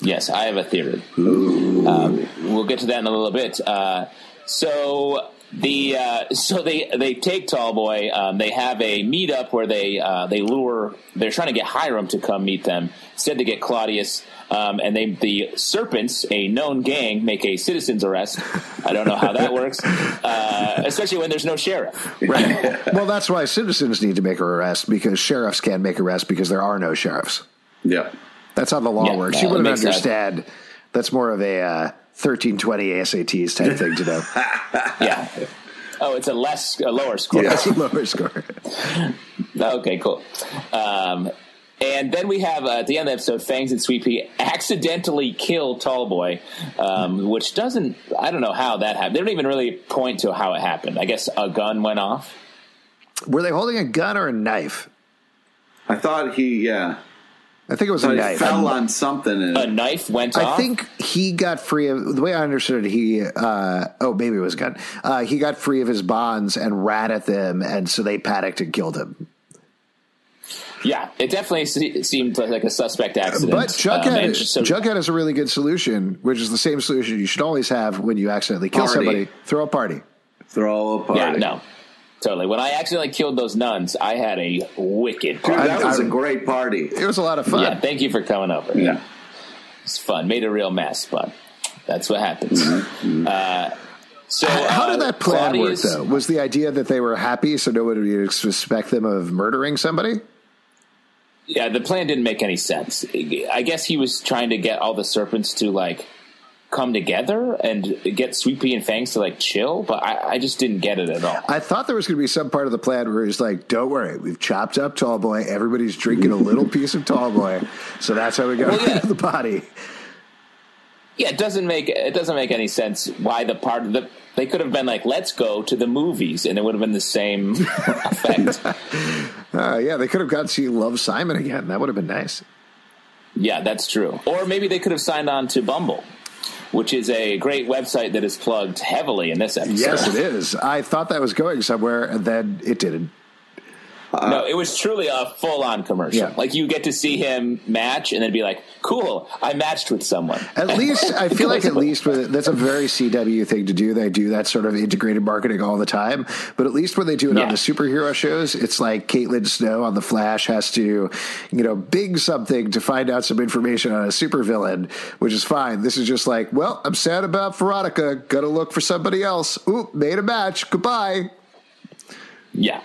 Yes, I have a theory. Um, we'll get to that in a little bit. Uh, so the uh, *laughs* so they they take Tallboy. Um, they have a meetup where they uh, they lure. They're trying to get Hiram to come meet them. Instead, they get Claudius. Um, and they, the Serpents, a known gang, make a citizen's arrest. I don't know how that works, uh, especially when there's no sheriff. Right. well, that's why citizens need to make an arrest because sheriffs can't make arrests because there are no sheriffs. Yeah. That's how the law Yeah, works. uh, You wouldn't makes sense. understand. That's more of a uh, 1320 SATs type thing to know. *laughs* Yeah. Oh, it's a less, a lower score. That's a lower score. *laughs* Okay, cool. Um, and then we have uh, at the end of the episode, Fangs and Sweet Pea accidentally kill Tallboy, um, which doesn't. I don't know how that happened. They don't even really point to how it happened. I guess a gun went off. Were they holding a gun or a knife? I thought he, yeah. I think it was a But it knife. fell on something. And A knife went off. I off. think he got free of the way I understood it. He, uh, oh, maybe it was a gun. Uh, he got free of his bonds and ran at them, and so they panicked and killed him. Yeah, it definitely se- seemed like a suspect accident. But Jughead, Um, and so- Jughead has a really good solution, which is the same solution you should always have when you accidentally kill Party. somebody: throw a party. throw a party. yeah, no, totally. When I accidentally killed those nuns, I had a wicked Dude, party. that was I- a great party. It was a lot of fun. Yeah, thank you for coming over. Yeah. It's fun. Made a real mess, but that's what happens. Uh, so How uh, did that plan Claudius- work, though? Was the idea that they were happy, so nobody would suspect them of murdering somebody? Yeah, the plan didn't make any sense. I guess he was trying to get all the serpents to like come together and get Sweet Pea and Fangs to like chill, but I, I just didn't get it at all. I thought there was going to be some part of the plan where he's like, "Don't worry, we've chopped up Tall Boy. Everybody's drinking a little piece of Tall Boy, so that's how we got Well, yeah. *laughs* the body." Yeah, it doesn't make it doesn't make any sense why the part of the they could have been like, let's go to the movies, and it would have been the same *laughs* effect. Uh, yeah, they could have got to see Love Simon again. That would have been nice. Yeah, that's true. Or maybe they could have signed on to Bumble, which is a great website that is plugged heavily in this episode. Yes, it is. I thought that was going somewhere, and then it didn't. Uh, no, it was truly a full on commercial. Yeah. Like you get to see him match and then be like, cool, I matched with someone. At *laughs* least I feel like at least with that's a very CW thing to do. They do that sort of integrated marketing all the time. But at least when they do it on the superhero shows, it's like Caitlin Snow on the Flash has to, you know, big something to find out some information on a supervillain, which is fine. This is just like, well, I'm sad about Veronica. Gotta look for somebody else. Oop, made a match. Goodbye. Yeah.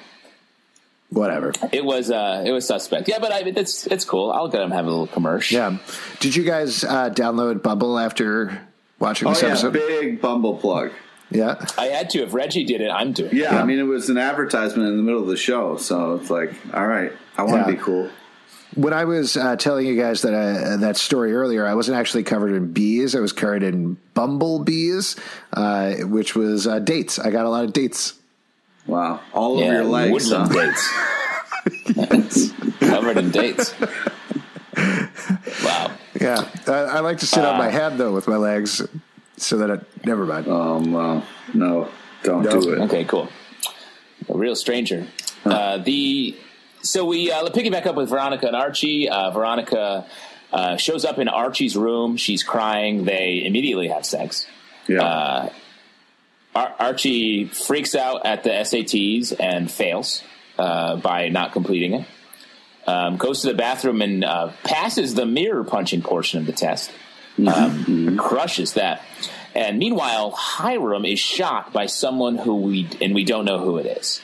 Whatever. It was uh it was suspect. Yeah, but I it's it's cool. I'll get him have a little commercial. Yeah. Did you guys uh, download Bumble after watching Oh this yeah, episode? big Bumble plug. Yeah. I had to. If Reggie did it, I'm doing it. Yeah, I mean it was an advertisement in the middle of the show, so it's like, all right, I want to Yeah. be cool. When I was uh, telling you guys that uh, that story earlier, I wasn't actually covered in bees. I was covered in bumblebees, uh, which was uh, dates. I got a lot of dates. Wow, all over your legs. woodland Huh? dates. *laughs* Covered in dates. Wow. Yeah, I, I like to sit on Uh, my head though with my legs, so that it never mind. Um, uh, no, don't No. do it. Okay, cool. A real stranger. Uh, the so we uh, pick it back up with Veronica and Archie. Uh, Veronica uh, shows up in Archie's room. She's crying. They immediately have sex. Yeah, Uh, Ar- Archie freaks out at the SATs and fails uh, by not completing it. Um, goes to the bathroom and uh, passes the mirror punching portion of the test. Um, Crushes that. And meanwhile, Hiram is shot by someone who we and we don't know who it is.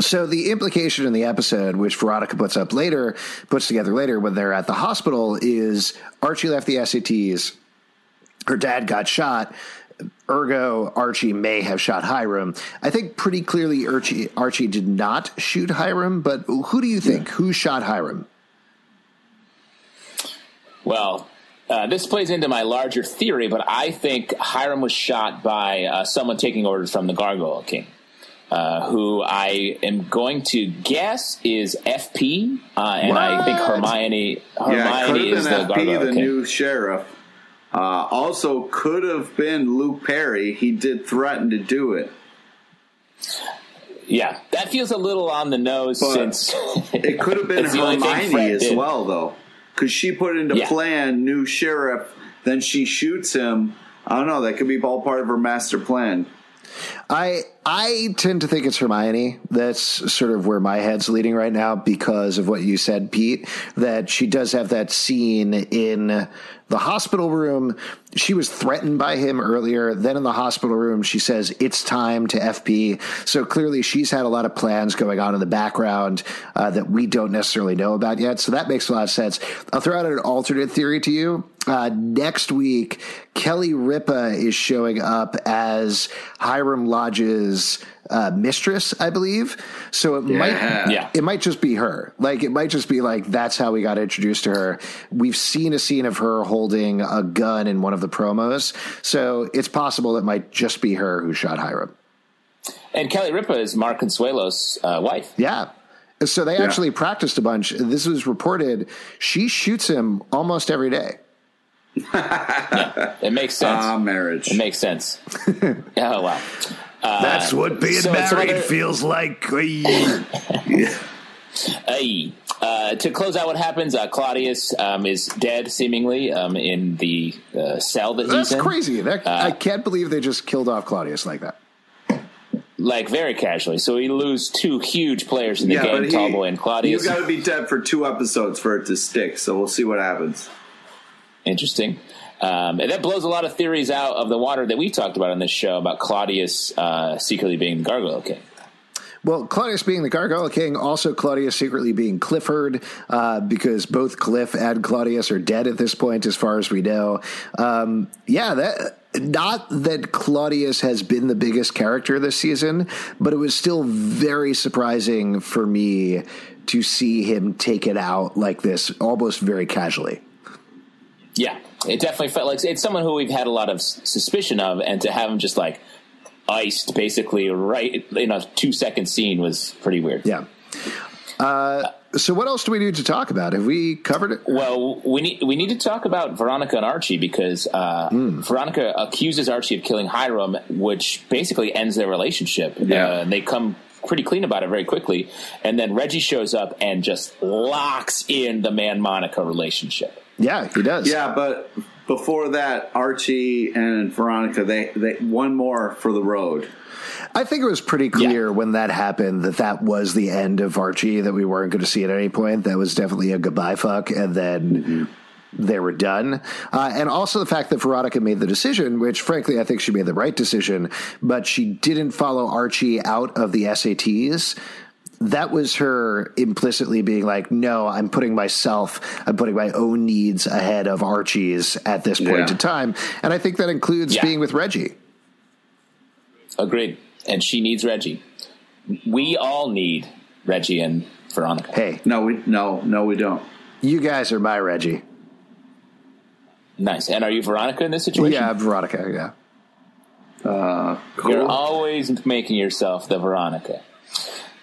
So the implication in the episode, which Veronica puts up later, puts together later when they're at the hospital, is Archie left the SATs. Her dad got shot. Ergo, Archie may have shot Hiram. I think pretty clearly Archie, Archie did not shoot Hiram, but who do you think? Who shot Hiram? Well, uh, this plays into my larger theory, but I think Hiram was shot by uh, someone taking orders from the Gargoyle King, uh, who I am going to guess is FP, uh, and I think What? Hermione yeah, could Hermione have is been the FP, Gargoyle the King. new sheriff. Uh, also, could have been Luke Perry. He did threaten to do it. yeah, that feels a little on the nose But since It could have been *laughs* It's the only thing Hermione as did. well, though, because she put into Yeah. plan new sheriff. Then she shoots him. I don't know. That could be all part of her master plan. I I tend to think it's Hermione. That's sort of where my head's leading right now because of what you said, Pete. That she does have that scene in the hospital room. She was threatened by him earlier. Then in the hospital room, she says it's time to FP. So clearly, she's had a lot of plans going on in the background uh, that we don't necessarily know about yet. So that makes a lot of sense. I'll throw out an alternate theory to you. Uh, next week, Kelly Ripa is showing up as Hiram Lodge's uh, mistress, I believe. So it might, Yeah. it might just be her. Like it might just be like that's how we got introduced to her. We've seen a scene of her holding a gun in one of the promos, so it's possible it might just be her who shot Hiram. and Kelly Ripa is Mark Consuelos' uh, wife. Yeah. So they actually practiced a bunch. This was reported. She shoots him almost every day. *laughs* It makes sense. Ah, marriage. it makes sense. *laughs* oh wow. That's what being so it's married another- feels like. *laughs* Hey, uh, to close out what happens, uh, Claudius um, is dead, seemingly, um, in the uh, cell that he's That's in. crazy. That, I can't believe they just killed off Claudius like that. Like, very casually. So we lose two huge players in the game, Tallboy and Claudius. You got to be dead for two episodes for it to stick. So we'll see what happens. Interesting. Um, and that blows a lot of theories out of the water that we talked about on this show about Claudius uh, secretly being the Gargoyle King. Well, Claudius being the Gargoyle King, also Claudius secretly being Clifford, uh, because both Cliff and Claudius are dead at this point, as far as we know. Um, yeah, that not that Claudius has been the biggest character this season, but it was still very surprising for me to see him take it out like this, almost very casually. Yeah, it definitely felt like it's someone who we've had a lot of suspicion of, and to have him just like iced basically right in a two second scene was pretty weird. Yeah. Uh, so, what else do we need to talk about? Have we covered it? Well, we need we need to talk about Veronica and Archie because uh, Veronica accuses Archie of killing Hiram, which basically ends their relationship. Yeah. Uh, and they come pretty clean about it very quickly, and then Reggie shows up and just locks in the man Monica relationship. Yeah, he does. Yeah, but before that, Archie and Veronica, they, they one more for the road. I think it was pretty clear Yeah. when that happened that that was the end of Archie, that we weren't going to see it at any point. That was definitely a goodbye fuck, and then they were done. Uh, and also the fact that Veronica made the decision, which frankly I think she made the right decision, but she didn't follow Archie out of the SATs. That was her implicitly being like, no, I'm putting myself, I'm putting my own needs ahead of Archie's at this point Yeah. in time. And I think that includes Yeah. being with Reggie. Agreed. And she needs Reggie. We all need Reggie and Veronica. Hey, No, we no no we don't. you guys are my Reggie. Nice. And are you Veronica in this situation? Yeah, Veronica. Yeah. Uh, You're always making yourself the Veronica.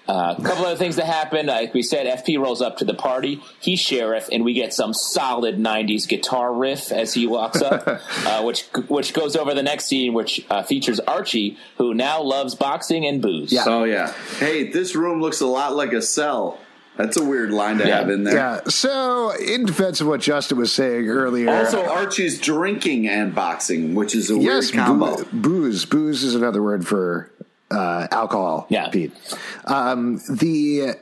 Uh, a couple other things that happened. Like we said, FP rolls up to the party. He's sheriff, and we get some solid '90s guitar riff as he walks up, *laughs* uh, which which goes over the next scene, which uh, features Archie, who now loves boxing and booze. Yeah. Oh yeah. Hey, this room looks a lot like a cell. That's a weird line to Yeah. have in there. Yeah. So, in defense of what Justin was saying earlier, Also, Archie's drinking and boxing, which is a yes, weird combo. boo- booze. Booze is another word for uh, alcohol. Yeah. Pete. Um, the.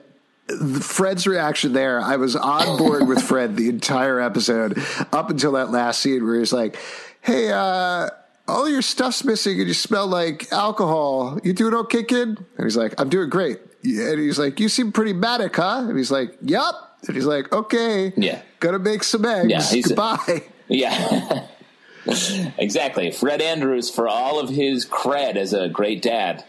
the Fred's reaction there, I was on board with Fred the entire episode up until that last scene where he's like, "Hey, uh, all your stuff's missing and you smell like alcohol. You doing okay, kid?" And he's like, "I'm doing great." And he's like, "You seem pretty manic, huh?" And he's like, "Yup." And he's like, "Okay, Yeah. gonna make some eggs. Yeah, he's a- Goodbye." Yeah. *laughs* exactly. Fred Andrews, for all of his cred as a great dad,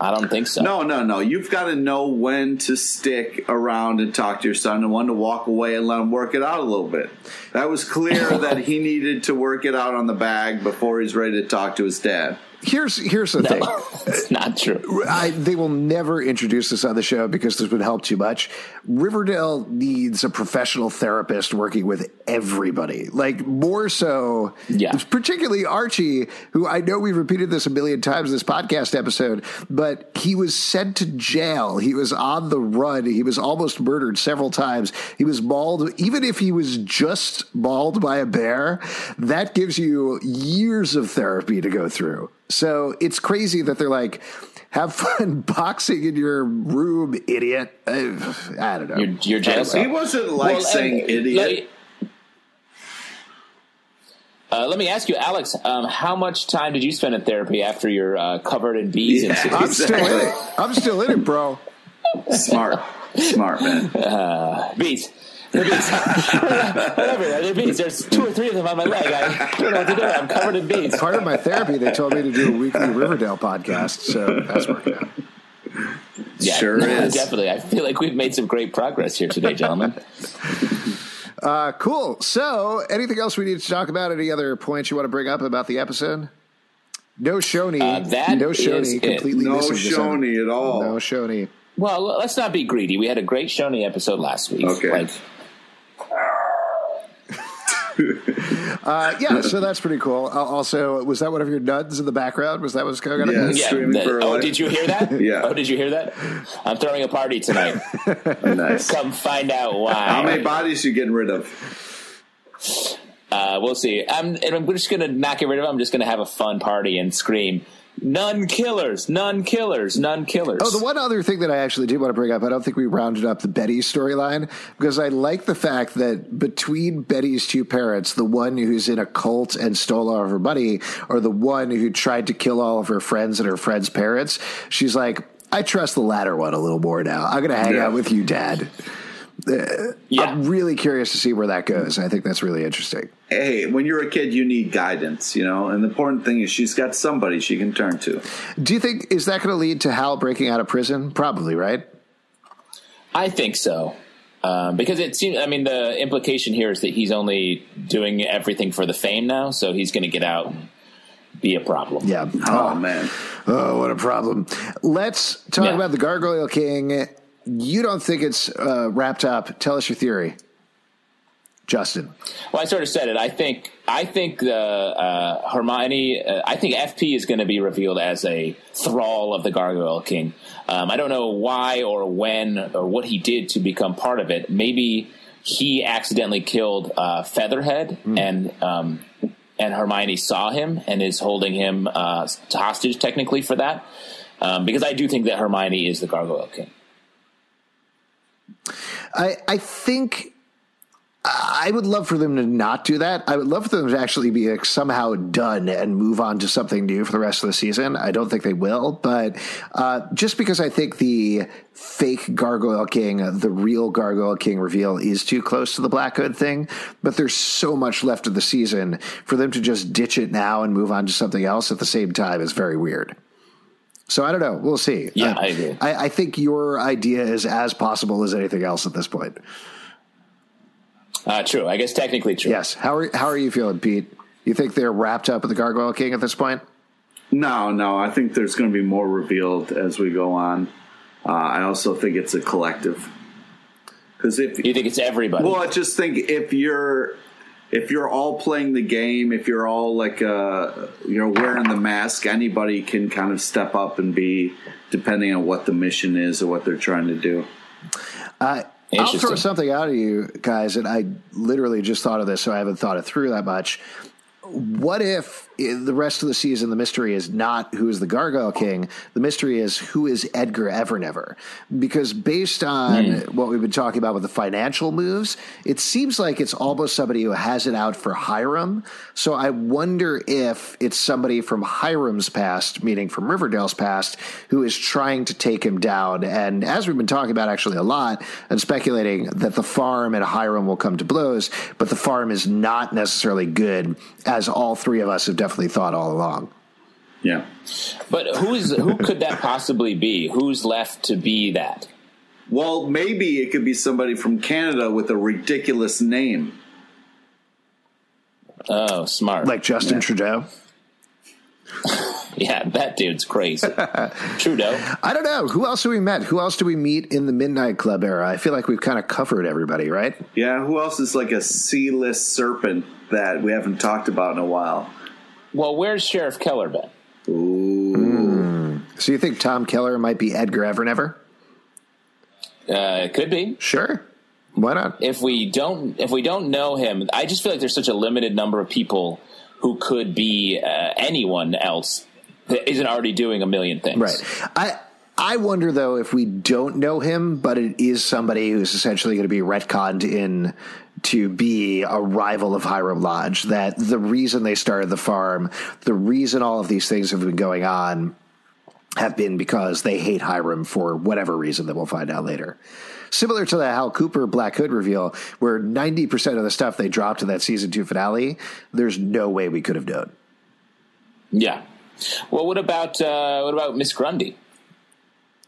I don't think so. No, no, no. You've got to know when to stick around and talk to your son and when to walk away and let him work it out a little bit. That was clear *laughs* that he needed to work it out on the bag before he's ready to talk to his dad. Here's here's the thing. *laughs* it's not true. I, they will never introduce this on the show because this would help too much. Riverdale needs a professional therapist working with everybody, like more so, Yeah. particularly Archie, who I know we've repeated this a million times in this podcast episode, but he was sent to jail. He was on the run. He was almost murdered several times. He was mauled. Even if he was just mauled by a bear, that gives you years of therapy to go through. So it's crazy that they're like, have fun *laughs* boxing in your room, idiot. I, I don't know. Your, your jail cell. He wasn't like Well, saying and- idiot. Let, uh, let me ask you, Alex. Um, how much time did you spend in therapy after your uh, covered in bees Yeah. incident? I'm still in it. I'm still in it, bro. Smart. Smart, man. Bees. The bees. Whatever. The bees. There's two or three of them on my leg. I don't know what to do. I'm covered in bees. Part of my therapy, they told me to do a weekly Riverdale podcast, so that's working out. Yeah, Sure is. *laughs* Definitely. I feel like we've made some great progress here today, gentlemen. Uh, cool. So, anything else we need to talk about? Any other points you want to bring up about the episode? No Choni. Uh, that no is Choni. it. Completely No missing this episode. Choni at all. No Choni. Well, let's not be greedy. We had a great Choni episode last week. Okay. Like, Uh, yeah, so that's pretty cool. Uh, also, was that one of your nuns in the background? Was that what's going on? Yeah. yeah. Screaming that- for oh, did you hear that? *laughs* Yeah. Oh, did you hear that? I'm throwing a party tonight. *laughs* Nice. Come find out why. How many why. bodies you getting rid of? Uh, we'll see. I'm, and I'm just going to not get rid of it. I'm just going to have a fun party and scream, "Nun killers! Nun killers! Nun killers!" Oh, the one other thing that I actually do want to bring up, I don't think we rounded up the Betty storyline because I like the fact that between Betty's two parents, the one who's in a cult and stole all of her money, or the one who tried to kill all of her friends and her friends' parents, she's like, I trust the latter one a little more now. I'm going to hang Yeah. out with you, Dad. Yeah. I'm really curious to see where that goes. I think that's really interesting. Hey, when you're a kid, you need guidance, you know. And the important thing is she's got somebody she can turn to. Do you think is that going to lead to Hal breaking out of prison? Probably, right? I think so. Um, because it seems, I mean, the implication here is that he's only doing everything for the fame now, so he's going to get out and be a problem. Yeah. Oh, man. Oh, what a problem. Let's talk Yeah. about the Gargoyle King. You don't think it's uh, wrapped up. Tell us your theory. Justin. Well, I sort of said it. I think I think the uh, Hermione. Uh, I think FP is going to be revealed as a thrall of the Gargoyle King. Um, I don't know why or when or what he did to become part of it. Maybe he accidentally killed uh, Featherhead, and um, and Hermione saw him and is holding him uh, hostage technically for that. Um, because I do think that Hermione is the Gargoyle King. I, I think I would love for them to not do that. I would love for them to actually be like, somehow done and move on to something new for the rest of the season. I don't think they will, but uh, just because I think the fake Gargoyle King, the real Gargoyle King reveal is too close to the Black Hood thing, but there's so much left of the season for them to just ditch it now and move on to something else at the same time is very weird. So I don't know. We'll see. Yeah, Uh, I agree. I, I think your idea is as possible as anything else at this point. Uh, true. I guess technically true. Yes. How are how are you feeling, Pete? You think they're wrapped up with the Gargoyle King at this point? No, no. I think there's going to be more revealed as we go on. Uh, I also think it's a collective. Because if You think it's everybody? Well, I just think if you're if you're all playing the game, if you're all like uh you know wearing the mask, anybody can kind of step up and be depending on what the mission is or what they're trying to do. Uh, I'll throw something out at you guys, and I literally just thought of this, so I haven't thought it through that much. What if in the rest of the season the mystery is not who is the Gargoyle King? The mystery is who is Edgar Evernever? Because based on hmm. what we've been talking about with the financial moves, it seems like it's almost somebody who has it out for Hiram. So I wonder if it's somebody from Hiram's past, meaning from Riverdale's past, who is trying to take him down. And as we've been talking about actually a lot and speculating that the farm and Hiram will come to blows, but the farm is not necessarily good, as all three of us have definitely thought all along. Yeah. But who's who could that possibly be? Who's left to be that? Well, maybe it could be somebody from Canada with a ridiculous name. Oh, smart. Like Justin Trudeau. *laughs* yeah, that dude's crazy. *laughs* Trudeau. I don't know. Who else do we met? Who else do we meet in the Midnight Club era? I feel like we've kind of covered everybody, right? Yeah, who else is like a C-list serpent that we haven't talked about in a while? Well, where's Sheriff Keller been? So you think Tom Keller might be Edgar Evernever? Uh, it could be. Sure. Why not? If we don't, if we don't know him, I just feel like there's such a limited number of people who could be uh, anyone else that isn't already doing a million things. Right. I I wonder though if we don't know him, but it is somebody who's essentially going to be retconned in to be a rival of Hiram Lodge. That the reason they started the farm, the reason all of these things have been going on, have been because they hate Hiram for whatever reason that we'll find out later. Similar to the Hal Cooper Black Hood reveal, where 90% of the stuff they dropped in that season two finale, there's no way we could have known. Yeah. Well, what about uh, what about Miss Grundy?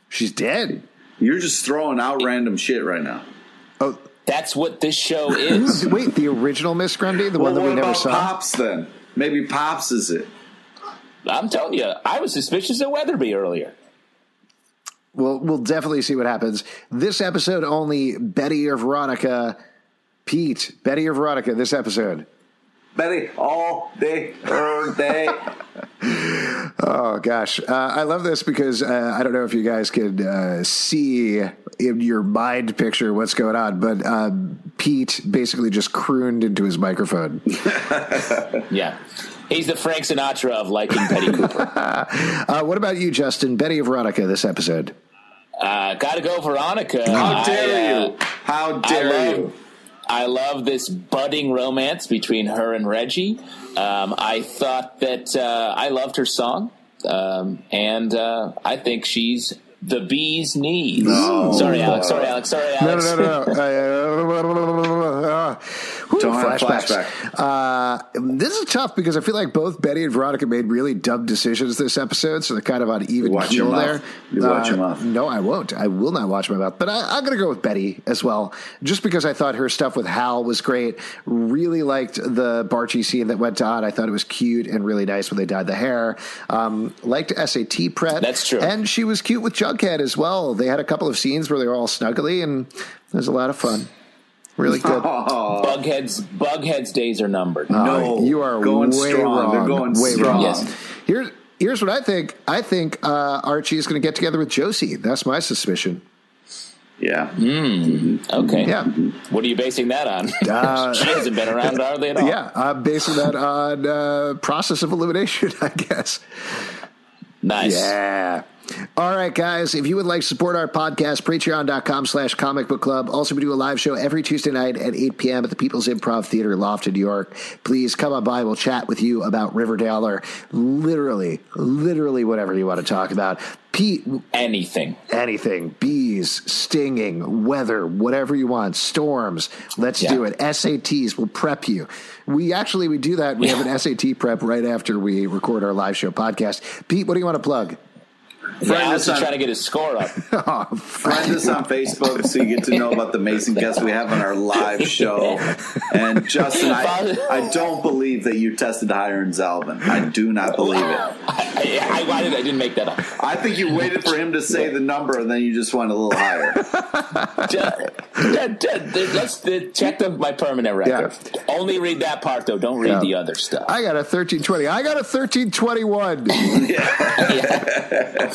She's dead. You're just throwing out random shit right now. Oh, That's what this show is. *laughs* wait, the original Miss Grundy, the Well, one that we never about saw? Pops then? Maybe Pops is it. I'm telling you, I was suspicious of Weatherbee earlier. We'll we'll definitely see what happens. This episode only Betty or Veronica. Pete, Betty or Veronica. This episode. Betty all day, all day. *laughs* Oh gosh, uh, I love this because uh, I don't know if you guys could uh, see in your mind picture what's going on, but uh, Pete basically just crooned into his microphone. *laughs* Yeah. He's the Frank Sinatra of liking Betty Cooper. *laughs* Uh, what about you, Justin? Betty or Veronica? This episode. Uh, gotta go, Veronica. How I, dare uh, you? How I dare love, you? I love this budding romance between her and Reggie. Um, I thought that uh, I loved her song, um, and uh, I think she's the bee's knees. No. Sorry, Alex. Sorry, Alex. Sorry, Alex. no, no, no. Uh, whew, Don't have flashbacks. Uh, this is tough because I feel like both Betty and Veronica made really dumb decisions this episode, so they're kind of on even Watch keel there. You watch your Uh, mouth. No, I won't. I will not watch my mouth. But I, I'm going to go with Betty as well, just because I thought her stuff with Hal was great. Really liked the Barchie scene that went on. I thought it was cute and really nice when they dyed the hair. Um, liked SAT prep. That's true. And she was cute with Jughead as well. They had a couple of scenes where they were all snuggly, and it was a lot of fun. Really *laughs* good. Bughead's Bughead's days are numbered. No, Uh, you are going way strong. wrong. They're going way strong. wrong. Yes. Here's here's what I think. I think uh, Archie is going to get together with Josie. That's my suspicion. Yeah. Okay. Yeah, What are you basing that on? *laughs* Uh, *laughs* she hasn't been around hardly at all. yeah. I'm basing that on uh, process of elimination, I guess. Nice. Yeah. All right, guys. If you would like to support our podcast, patreon.com slash comic book club. Also, we do a live show every Tuesday night at 8 p.m. at the People's Improv Theater, Loft in New York. Please come on by. We'll chat with you about Riverdale or literally, literally whatever you want to talk about. Pete, Anything. anything bees stinging weather whatever you want storms let's Yeah. do it sats will prep you we actually we do that we have an *laughs* sat prep right after we record our live show podcast pete what do you want to plug Yeah, Alex us is on- trying to get his score up. *laughs* oh, Find us on Facebook so you get to know about the amazing guests we have on our live show. *laughs* And Justin, I, I don't believe that you tested higher in Zalvin. I do not believe it. *laughs* I, I, why did I didn't make that up? I think you waited for him to say the number and then you just went a little higher. Let's check the, my permanent record. Only read that part though. Don't read Yeah. the other stuff. i got a 1320 i got a 1321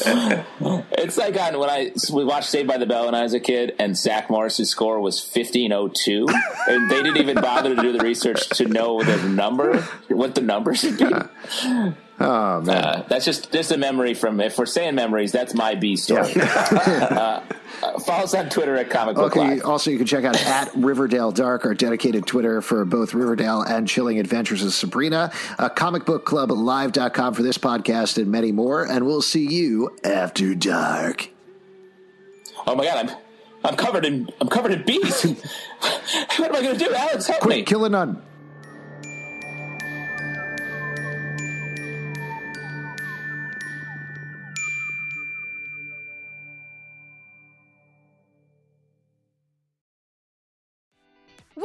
*laughs* It's like on when I we watched Saved by the Bell when I was a kid, and Zach Morris's score was fifteen oh two, *laughs* and they didn't even bother to do the research to know the number, what the number should be. *laughs* oh man Uh, that's just just a memory from. If we're saying memories, that's my B story. *laughs* uh, uh, *laughs* follow us on Twitter at Comic Book Okay. Live. Also, you can check out at Riverdale Dark, our dedicated Twitter for both Riverdale and Chilling Adventures of Sabrina, uh, comicbookclublive.com for this podcast and many more. And we'll see you after dark. Oh my god, I'm I'm covered in I'm covered in bees. *laughs* what am I going to do, Alex? Help me. Kill a nun.